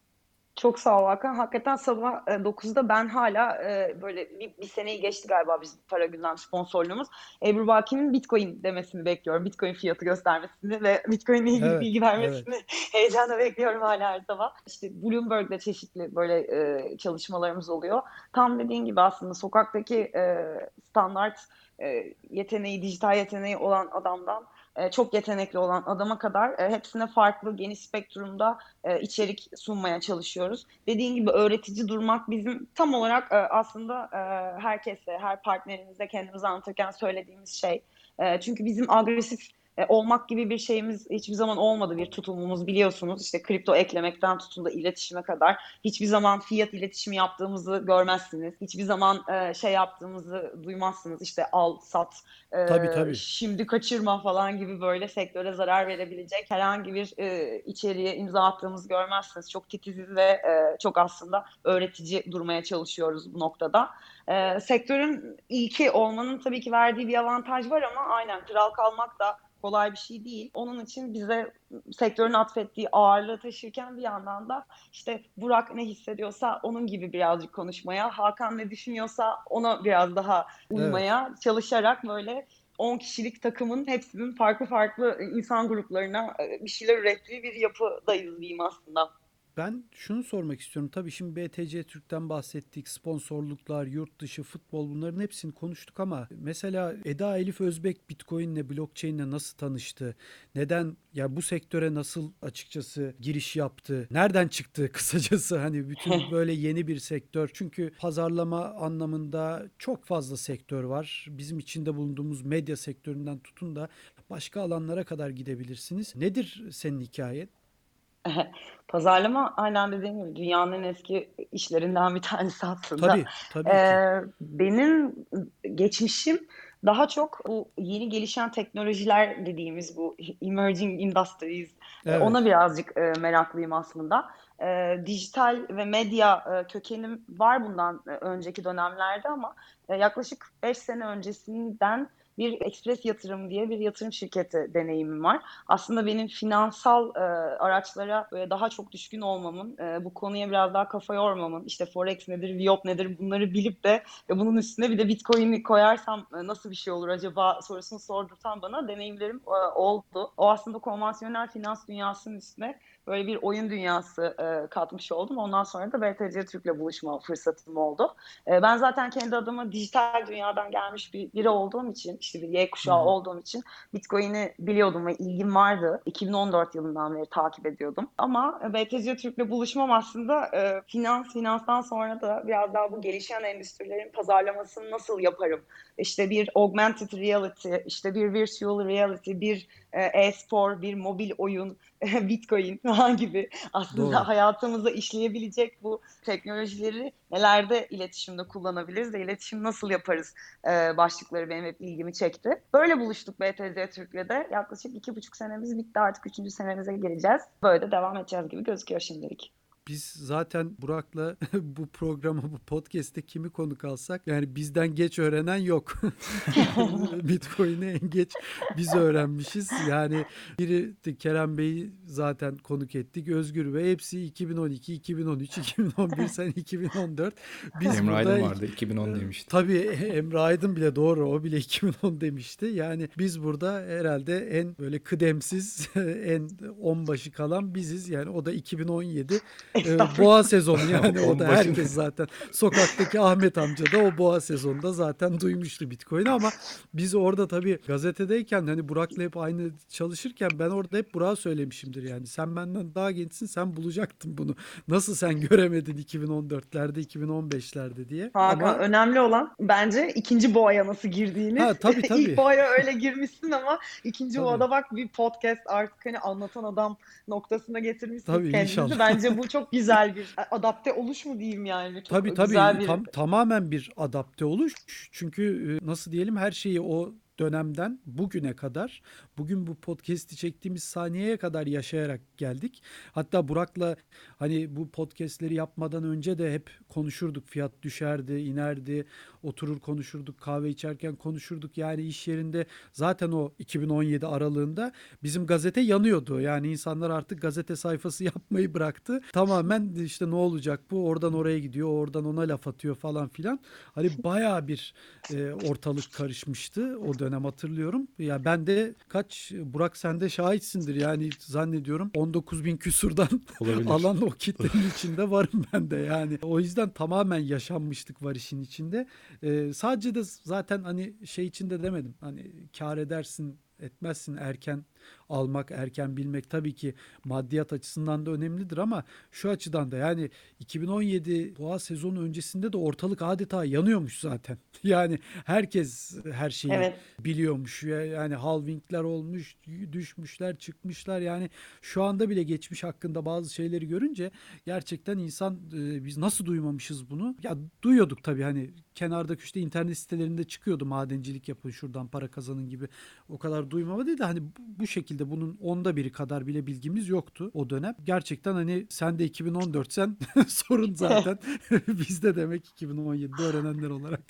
Çok sağ ol Hakan. Hakikaten sabah 9'da e, ben hala e, böyle bir, bir seneyi geçti galiba bizim para gündem sponsorluğumuz. Ebru Baki'nin Bitcoin demesini bekliyorum. Bitcoin fiyatı göstermesini ve Bitcoin ile ilgili evet, bilgi vermesini evet. heyecanla bekliyorum hala her sabah. İşte Bloomberg'de çeşitli böyle e, çalışmalarımız oluyor. Tam dediğin gibi aslında sokaktaki e, standart e, yeteneği, dijital yeteneği olan adamdan e, çok yetenekli olan adama kadar e, hepsine farklı geniş spektrumda e, içerik sunmaya çalışıyoruz. Dediğin gibi öğretici durmak bizim tam olarak aslında herkese, her partnerimize kendimizi anlatırken söylediğimiz şey. Çünkü bizim agresif e, olmak gibi bir şeyimiz hiçbir zaman olmadı bir tutumumuz biliyorsunuz. İşte kripto eklemekten tutun da iletişime kadar hiçbir zaman fiyat iletişimi yaptığımızı görmezsiniz. Hiçbir zaman e, şey yaptığımızı duymazsınız. İşte al, sat, e, tabii, tabii. şimdi kaçırma falan gibi böyle sektöre zarar verebilecek herhangi bir e, içeriğe imza attığımızı görmezsiniz. Çok titiziz ve e, çok aslında öğretici durmaya çalışıyoruz bu noktada. E, sektörün ilki olmanın tabii ki verdiği bir avantaj var ama aynen kral kalmak da kolay bir şey değil. Onun için bize sektörün atfettiği ağırlığı taşırken bir yandan da işte Burak ne hissediyorsa onun gibi birazcık konuşmaya, Hakan ne düşünüyorsa ona biraz daha uymaya evet. çalışarak böyle 10 kişilik takımın hepsinin farklı farklı insan gruplarına e, bir şeyler ürettiği bir yapıdayız diyeyim aslında. Ben şunu sormak istiyorum. Tabii şimdi BTC Türk'ten bahsettik. Sponsorluklar, yurt dışı, futbol bunların hepsini konuştuk ama mesela Eda Elif Özbek Bitcoin'le, blockchain'le nasıl tanıştı? Neden ya bu sektöre nasıl açıkçası giriş yaptı? Nereden çıktı kısacası hani bütün böyle yeni bir sektör? Çünkü pazarlama anlamında çok fazla sektör var. Bizim içinde bulunduğumuz medya sektöründen tutun da başka alanlara kadar gidebilirsiniz. Nedir senin hikayen? Pazarlama aynen dediğim gibi dünyanın en eski işlerinden bir tanesi aslında. Tabii, tabii ki. Ee, benim geçmişim daha çok bu yeni gelişen teknolojiler dediğimiz bu emerging industries Evet. ona birazcık e, meraklıyım aslında. E, dijital ve medya e, kökenim var bundan e, önceki dönemlerde ama e, yaklaşık 5 sene öncesinden bir Express Yatırım diye bir yatırım şirketi deneyimim var. Aslında benim finansal e, araçlara böyle daha çok düşkün olmamın, e, bu konuya biraz daha kafa yormamın, işte Forex nedir, Viyop nedir bunları bilip de ve bunun üstüne bir de Bitcoin'i koyarsam e, nasıl bir şey olur acaba sorusunu sordurtan bana deneyimlerim e, oldu. O aslında konvansiyonel finans dünyasının üstüne böyle bir oyun dünyası e, katmış oldum. Ondan sonra da BTC Türk'le buluşma fırsatım oldu. E, ben zaten kendi adıma dijital dünyadan gelmiş bir biri olduğum için, işte bir Y kuşağı hı. olduğum için Bitcoin'i biliyordum ve ilgim vardı. 2014 yılından beri takip ediyordum. Ama BTC Türk'le buluşmam aslında e, finans, finanstan sonra da biraz daha bu gelişen endüstrilerin pazarlamasını nasıl yaparım? İşte bir augmented reality, işte bir virtual reality, bir e, e-spor, bir mobil oyun, Bitcoin falan gibi aslında Doğru. hayatımıza işleyebilecek bu teknolojileri nelerde iletişimde kullanabiliriz ve iletişim nasıl yaparız e, başlıkları benim hep ilgimi çekti. Böyle buluştuk BTC Türk'le de. Yaklaşık iki buçuk senemiz bitti artık üçüncü senemize gireceğiz. Böyle de devam edeceğiz gibi gözüküyor şimdilik. Biz zaten Burak'la bu programa, bu podcast'te kimi konuk alsak yani bizden geç öğrenen yok. Bitcoin'i en geç biz öğrenmişiz. Yani biri Kerem Bey'i zaten konuk ettik. Özgür Bey hepsi 2012, 2013, 2011, sen 2014. Biz Emre burada Aydın vardı 2010 demişti. Tabii Emre Aydın bile doğru o bile 2010 demişti. Yani biz burada herhalde en böyle kıdemsiz en onbaşı kalan biziz. Yani o da 2017 e, boğa sezonu yani o da herkes zaten sokaktaki Ahmet amca da o boğa sezonunda zaten duymuştu Bitcoin'i ama biz orada tabii gazetedeyken hani Burak'la hep aynı çalışırken ben orada hep Burak'a söylemişimdir yani sen benden daha gençsin sen bulacaktın bunu. Nasıl sen göremedin 2014'lerde 2015'lerde diye. Hakan ama önemli olan bence ikinci boğaya nasıl girdiğini. Ha, tabii, tabii. İlk boğaya öyle girmişsin ama ikinci Tabii. boğada bak bir podcast artık hani anlatan adam noktasına getirmişsin Tabii, kendinizi. inşallah. Bence bu çok güzel bir adapte oluş mu diyeyim yani. Çok Tabii tabii güzel bir tam, tamamen bir adapte oluş. Çünkü e, nasıl diyelim her şeyi o dönemden bugüne kadar bugün bu podcast'i çektiğimiz saniyeye kadar yaşayarak geldik. Hatta Burak'la hani bu podcast'leri yapmadan önce de hep konuşurduk. Fiyat düşerdi, inerdi, oturur konuşurduk, kahve içerken konuşurduk. Yani iş yerinde zaten o 2017 aralığında bizim gazete yanıyordu. Yani insanlar artık gazete sayfası yapmayı bıraktı. Tamamen işte ne olacak bu oradan oraya gidiyor, oradan ona laf atıyor falan filan. Hani bayağı bir e, ortalık karışmıştı o dönem hatırlıyorum. Ya ben de kaç Burak sen de şahitsindir yani zannediyorum 19 bin küsurdan alan o kitlenin içinde varım ben de yani. O yüzden tamamen yaşanmışlık var işin içinde. Ee, sadece de zaten hani şey içinde demedim. Hani kar edersin etmezsin erken almak, erken bilmek tabii ki maddiyat açısından da önemlidir ama şu açıdan da yani 2017 boğa sezonu öncesinde de ortalık adeta yanıyormuş zaten. Yani herkes her şeyi Evet. biliyormuş. Ya- Yani halvingler olmuş, düşmüşler, çıkmışlar. Yani şu anda bile geçmiş hakkında bazı şeyleri görünce gerçekten insan e, biz nasıl duymamışız bunu? Ya duyuyorduk tabii hani kenarda köşede internet sitelerinde çıkıyordu madencilik yapın şuradan para kazanın gibi. O kadar duymama değil de hani bu şekilde bunun onda biri kadar bile bilgimiz yoktu o dönem. Gerçekten hani sen de 2014 sen sorun zaten bizde demek 2017'de öğrenenler olarak.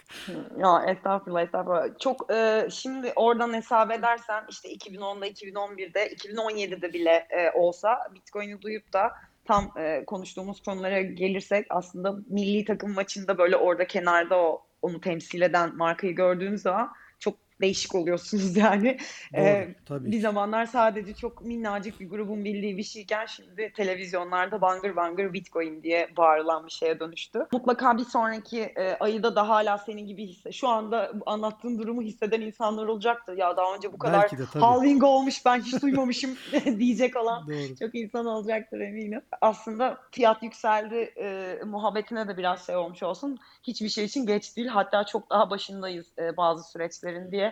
Ya estağfurullah estağfurullah. Çok e, şimdi oradan hesap edersen işte 2010'da, 2011'de, 2017'de bile e, olsa Bitcoin'i duyup da tam e, konuştuğumuz konulara gelirsek aslında milli takım maçında böyle orada kenarda o onu temsil eden markayı gördüğün zaman değişik oluyorsunuz yani. Doğru, Ee, tabii bir zamanlar sadece çok minnacık bir grubun bildiği bir şeyken şimdi televizyonlarda bangır bangır Bitcoin diye bağırılan bir şeye dönüştü. Mutlaka bir sonraki e, ayı da daha hala senin gibi hisse. Şu anda anlattığın durumu hisseden insanlar olacaktır. Ya daha önce bu kadar de tabii. halving olmuş ben hiç duymamışım diyecek olan Doğru. çok insan olacaktır eminim. Aslında fiyat yükseldi e, muhabbetine de biraz şey olmuş olsun. Hiçbir şey için geç değil. Hatta çok daha başındayız e, bazı süreçlerin diye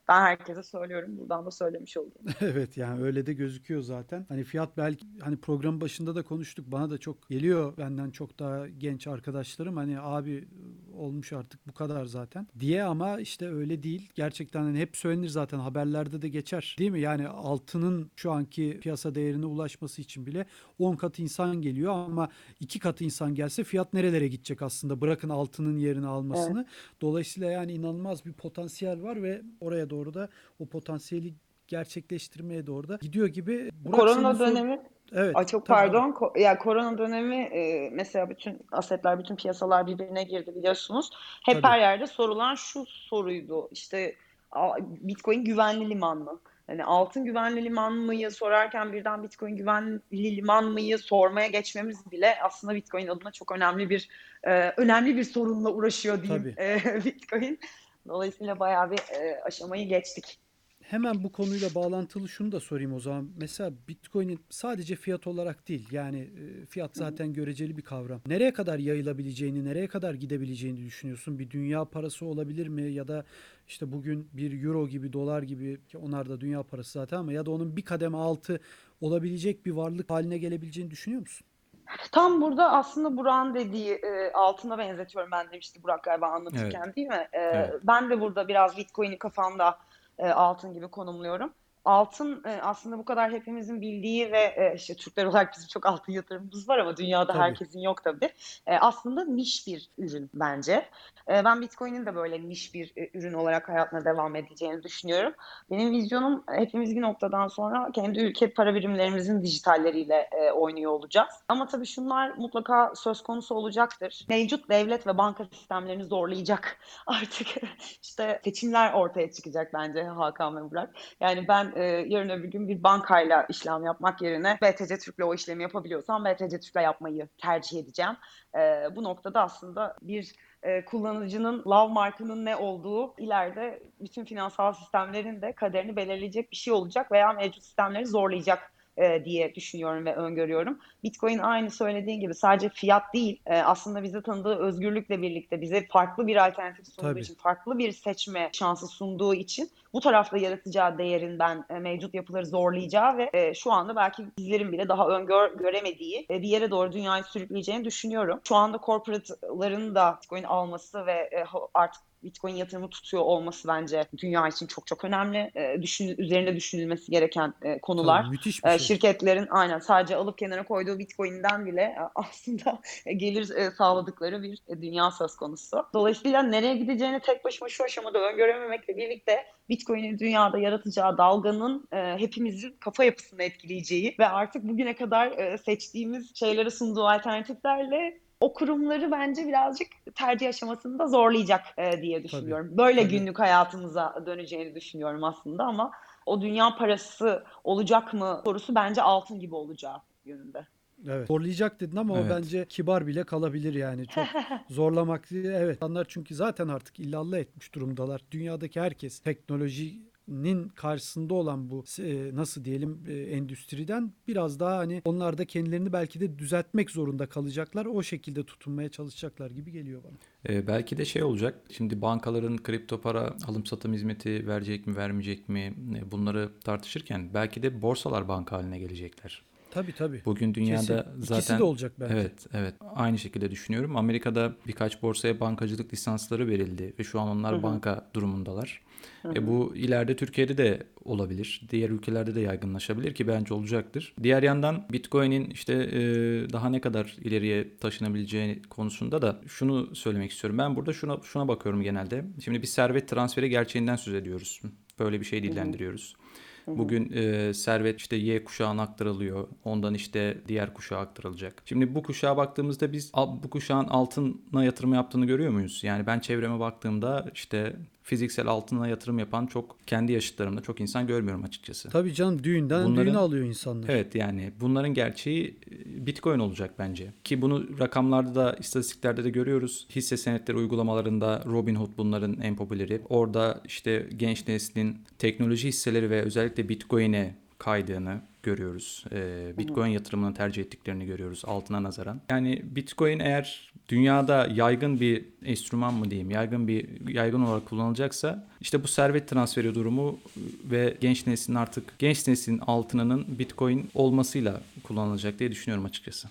ben herkese söylüyorum. Buradan da söylemiş olayım. Evet yani öyle de gözüküyor zaten. Hani fiyat belki hani program başında da konuştuk. Bana da çok geliyor benden çok daha genç arkadaşlarım. Hani abi olmuş artık bu kadar zaten diye ama işte öyle değil. Gerçekten hani hep söylenir zaten haberlerde de geçer. Değil mi? Yani altının şu anki piyasa değerine ulaşması için bile 10 kat insan geliyor ama 2 kat insan gelse fiyat nerelere gidecek aslında? Bırakın altının yerini almasını. Dolayısıyla yani inanılmaz bir potansiyel var ve oraya doğru da o potansiyeli gerçekleştirmeye doğru da gidiyor gibi. Burak Korona sor- dönemi Evet. Ay çok tabii. pardon. Ko- ya korona dönemi e, mesela bütün asetler, bütün piyasalar birbirine girdi biliyorsunuz. Hep Tabii. her yerde sorulan şu soruydu. İşte Bitcoin güvenli liman mı? Hani altın güvenli liman mıyı sorarken birden Bitcoin güvenli liman mıyı sormaya geçmemiz bile aslında Bitcoin adına çok önemli bir e, önemli bir sorunla uğraşıyor diyeyim e, Bitcoin. Dolayısıyla bayağı bir e, aşamayı geçtik. Hemen bu konuyla bağlantılı şunu da sorayım o zaman. Mesela Bitcoin'in sadece fiyat olarak değil yani e, fiyat zaten göreceli bir kavram. Nereye kadar yayılabileceğini, nereye kadar gidebileceğini düşünüyorsun? Bir dünya parası olabilir mi? Ya da işte bugün bir euro gibi, dolar gibi ki onlar da dünya parası zaten ama ya da onun bir kademe altı olabilecek bir varlık haline gelebileceğini düşünüyor musun? Tam burada aslında Burak'ın dediği e, altına benzetiyorum ben demişti Burak galiba anlatırken değil mi? E, Evet. Ben de burada biraz Bitcoin'i kafamda e, altın gibi konumluyorum. Altın e, aslında bu kadar hepimizin bildiği ve e, işte Türkler olarak bizim çok altın yatırımımız var ama dünyada Tabii. herkesin yok tabii. E, aslında niş bir ürün bence. E, ben Bitcoin'in de böyle niş bir e, ürün olarak hayatına devam edeceğini düşünüyorum. Benim vizyonum hepimiz bir noktadan sonra kendi ülke para birimlerimizin dijitalleriyle e, oynuyor olacağız. Ama tabii şunlar mutlaka söz konusu olacaktır. Mevcut devlet ve banka sistemlerini zorlayacak artık işte seçimler ortaya çıkacak bence Hakan ve Burak. Yani ben e, yarın öbür gün bir bankayla işlem yapmak yerine BTC Türk'le o işlemi yapabiliyorsam BTC Türk'le yapmayı tercih edeceğim. E, bu noktada aslında bir e, kullanıcının love markının ne olduğu ileride bütün finansal sistemlerin de kaderini belirleyecek bir şey olacak veya mevcut sistemleri zorlayacak e, diye düşünüyorum ve öngörüyorum. Bitcoin aynı söylediğin gibi sadece fiyat değil e, aslında bize tanıdığı özgürlükle birlikte bize farklı bir alternatif sunduğu Tabii. için farklı bir seçme şansı sunduğu için bu tarafta yaratacağı değerin ben e, mevcut yapıları zorlayacağı ve e, şu anda belki bizlerin bile daha öngör göremediği e, bir yere doğru dünyayı sürükleyeceğini düşünüyorum. Şu anda corporate'ların da Bitcoin alması ve e, artık Bitcoin yatırımı tutuyor olması bence dünya için çok çok önemli. E, düşün, üzerinde düşünülmesi gereken e, konular. Tabii, müthiş bir E, şey. şirketlerin aynen sadece alıp kenara koyduğu Bitcoin'den bile e, aslında gelir e, sağladıkları bir e, dünya söz konusu. Dolayısıyla nereye gideceğini tek başıma şu aşamada öngörememekle birlikte Bitcoin'in dünyada yaratacağı dalganın e, hepimizin kafa yapısını etkileyeceği ve artık bugüne kadar e, seçtiğimiz şeylere sunduğu alternatiflerle o kurumları bence birazcık tercih aşamasında zorlayacak e, diye düşünüyorum. Böyle tabii. günlük hayatımıza döneceğini düşünüyorum aslında ama o dünya parası olacak mı sorusu bence altın gibi olacağı yönünde. Evet. Zorlayacak dedin ama o Evet. bence kibar bile kalabilir yani. Çok zorlamak. Evet. İnsanlar çünkü zaten artık illallah etmiş durumdalar. Dünyadaki herkes teknolojinin karşısında olan bu e, nasıl diyelim e, endüstriden biraz daha hani onlar da kendilerini belki de düzeltmek zorunda kalacaklar. O şekilde tutunmaya çalışacaklar gibi geliyor bana. Ee, belki de şey olacak. Şimdi bankaların kripto para alım satım hizmeti verecek mi vermeyecek mi e, bunları tartışırken belki de borsalar banka haline gelecekler. Tabii tabii. Bugün dünyada Kesin. zaten İkisi de olacak bence. Evet, evet. Aynı şekilde düşünüyorum. Amerika'da birkaç borsaya bankacılık lisansları verildi ve şu an onlar banka durumundalar. E bu ileride Türkiye'de de olabilir. Diğer ülkelerde de yaygınlaşabilir ki bence olacaktır. Diğer yandan Bitcoin'in işte e, daha ne kadar ileriye taşınabileceği konusunda da şunu söylemek istiyorum. Ben burada şuna şuna bakıyorum genelde. Şimdi bir servet transferi gerçeğinden söz ediyoruz. Böyle bir şey dillendiriyoruz. Bugün e, servet işte Y kuşağına aktarılıyor. Ondan işte diğer kuşağa aktarılacak. Şimdi bu kuşağa baktığımızda biz bu kuşağın altına yatırım yaptığını görüyor muyuz? Yani ben çevreme baktığımda işte fiziksel altına yatırım yapan çok kendi yaşıtlarımda çok insan görmüyorum açıkçası. Tabii canım düğünden Bunların- düğüne alıyor insanlar. Evet yani bunların gerçeği e, Bitcoin olacak bence. Ki bunu rakamlarda da istatistiklerde de görüyoruz. Hisse senetleri uygulamalarında Robinhood bunların en popüleri. Orada işte genç neslin teknoloji hisseleri ve özellikle Bitcoin'e kaydığını görüyoruz. Ee, Bitcoin yatırımını tercih ettiklerini görüyoruz altına nazaran. Yani Bitcoin eğer dünyada yaygın bir enstrüman mı diyeyim, yaygın bir yaygın olarak kullanılacaksa işte bu servet transferi durumu ve genç neslin artık genç neslin altınının Bitcoin olmasıyla kullanılacak diye düşünüyorum açıkçası.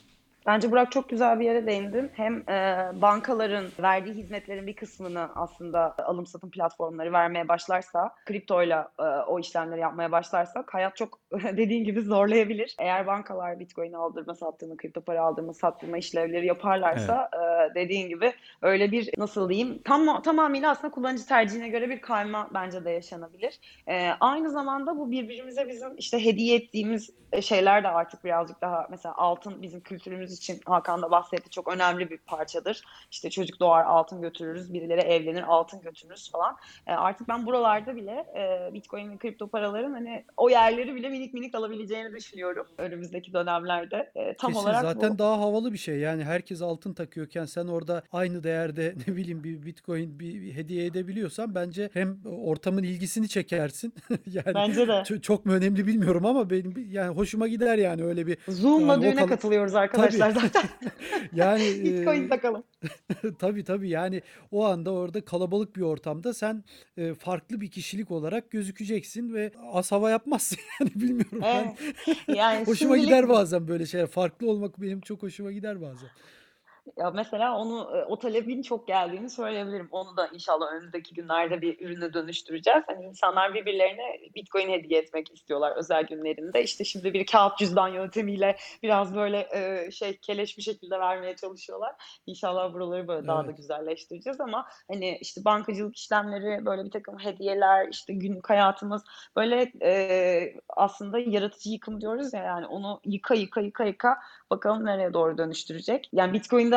Bence Burak çok güzel bir yere değindin. Hem e, bankaların verdiği hizmetlerin bir kısmını aslında alım satım platformları vermeye başlarsa, kriptoyla e, o işlemleri yapmaya başlarsak hayat çok dediğin gibi zorlayabilir. Eğer bankalar Bitcoin aldırma sattırma, kripto para aldırma sattırma işlevleri yaparlarsa e, dediğin gibi öyle bir nasıl diyeyim tam tamamıyla aslında kullanıcı tercihine göre bir kayma bence de yaşanabilir. E, aynı zamanda bu birbirimize bizim işte hediye ettiğimiz e, şeyler de artık birazcık daha mesela altın bizim kültürümüz için Hakan da bahsetti çok önemli bir parçadır. İşte çocuk doğar altın götürürüz, birileri evlenir altın götürürüz falan. E, artık ben buralarda bile e, Bitcoin ve kripto paraların hani o yerleri bile minik minik alabileceğini düşünüyorum önümüzdeki dönemlerde. E, tam Kesin olarak zaten bu. daha havalı bir şey. Yani herkes altın takıyorken sen orada aynı değerde ne bileyim bir Bitcoin bir, bir hediye edebiliyorsan bence hem ortamın ilgisini çekersin. yani Bence de. ço- çok mu önemli bilmiyorum ama benim yani hoşuma gider yani öyle bir Zoom'la Yani düğüne kal- katılıyoruz arkadaşlar zaten. yani Bitcoin e, takalım. tabii tabii yani o anda orada kalabalık bir ortamda sen e, farklı bir kişilik olarak gözükeceksin ve az hava yapmazsın yani bilmiyorum. ben. Evet. Yani Hoşuma gider bazen böyle şeyler. Farklı olmak benim çok hoşuma gider bazen. Ya mesela onu e, o talebin çok geldiğini söyleyebilirim. Onu da inşallah önümüzdeki günlerde bir ürüne dönüştüreceğiz. Hani insanlar birbirlerine Bitcoin hediye etmek istiyorlar özel günlerinde. İşte şimdi bir kağıt cüzdan yöntemiyle biraz böyle e, şey keleş bir şekilde vermeye çalışıyorlar. İnşallah buraları böyle daha da Evet. güzelleştireceğiz ama hani işte bankacılık işlemleri, böyle bir takım hediyeler, işte günlük hayatımız böyle e, aslında yaratıcı yıkım diyoruz ya yani onu yıka yıka yıka yıka bakalım nereye doğru dönüştürecek. Yani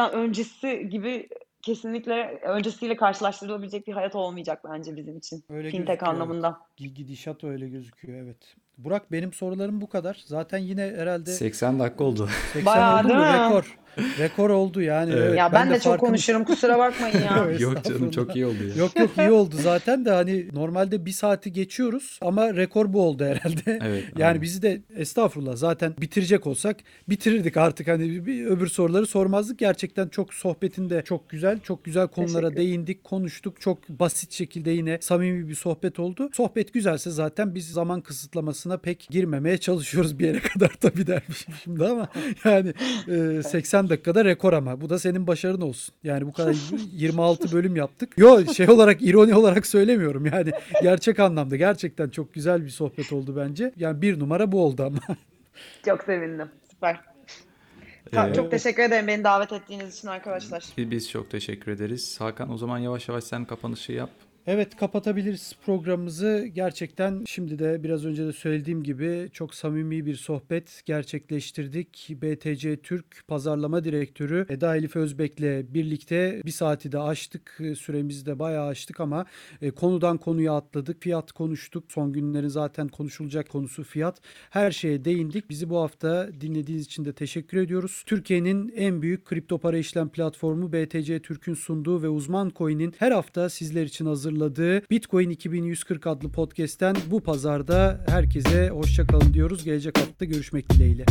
Bitcoin'den öncesi gibi kesinlikle öncesiyle karşılaştırılabilecek bir hayat olmayacak bence bizim için. Öyle Fintech gözüküyor, anlamında. Gi- Gidişat öyle gözüküyor evet. Burak benim sorularım bu kadar. Zaten yine herhalde 80 dakika oldu. 80 Bayağı oldu değil mu? mi? Rekor. Rekor oldu yani. Evet. Evet, ya ben, de, çok farkım- konuşurum kusura bakmayın ya. Yok canım çok iyi oldu ya. Yok yok iyi oldu zaten de hani normalde bir saati geçiyoruz ama rekor bu oldu herhalde. Evet, yani aynen. bizi de estağfurullah zaten bitirecek olsak bitirirdik artık hani bir, bir öbür soruları sormazdık. Gerçekten çok sohbetin de çok güzel. Çok güzel konulara değindik, konuştuk. Çok basit şekilde yine samimi bir sohbet oldu. Sohbet güzelse zaten biz zaman kısıtlamasına pek girmemeye çalışıyoruz bir yere kadar tabii dermişim şimdi ama yani e, 80 dakikada rekor ama bu da senin başarın olsun. Yani bu kadar 26 bölüm yaptık. Yo şey olarak ironi olarak söylemiyorum yani gerçek anlamda gerçekten çok güzel bir sohbet oldu bence. Yani bir numara bu oldu ama. Çok sevindim. Süper. Ee, Çok teşekkür ederim beni davet ettiğiniz için arkadaşlar. Biz çok teşekkür ederiz. Hakan o zaman yavaş yavaş sen kapanışı yap. Evet kapatabiliriz programımızı. Gerçekten şimdi de biraz önce de söylediğim gibi çok samimi bir sohbet gerçekleştirdik. BTC Türk Pazarlama Direktörü Eda Elif Özbek'le birlikte bir saati de aştık. Süremizi de bayağı aştık ama e, konudan konuya atladık. Fiyat konuştuk. Son günlerin zaten konuşulacak konusu fiyat. Her şeye değindik. Bizi bu hafta dinlediğiniz için de teşekkür ediyoruz. Türkiye'nin en büyük kripto para işlem platformu BTC Türk'ün sunduğu ve uzman coin'in her hafta sizler için hazırladığı Bitcoin 2140 adlı podcast'ten bu pazarda herkese hoşça kalın diyoruz. Gelecek hafta görüşmek dileğiyle.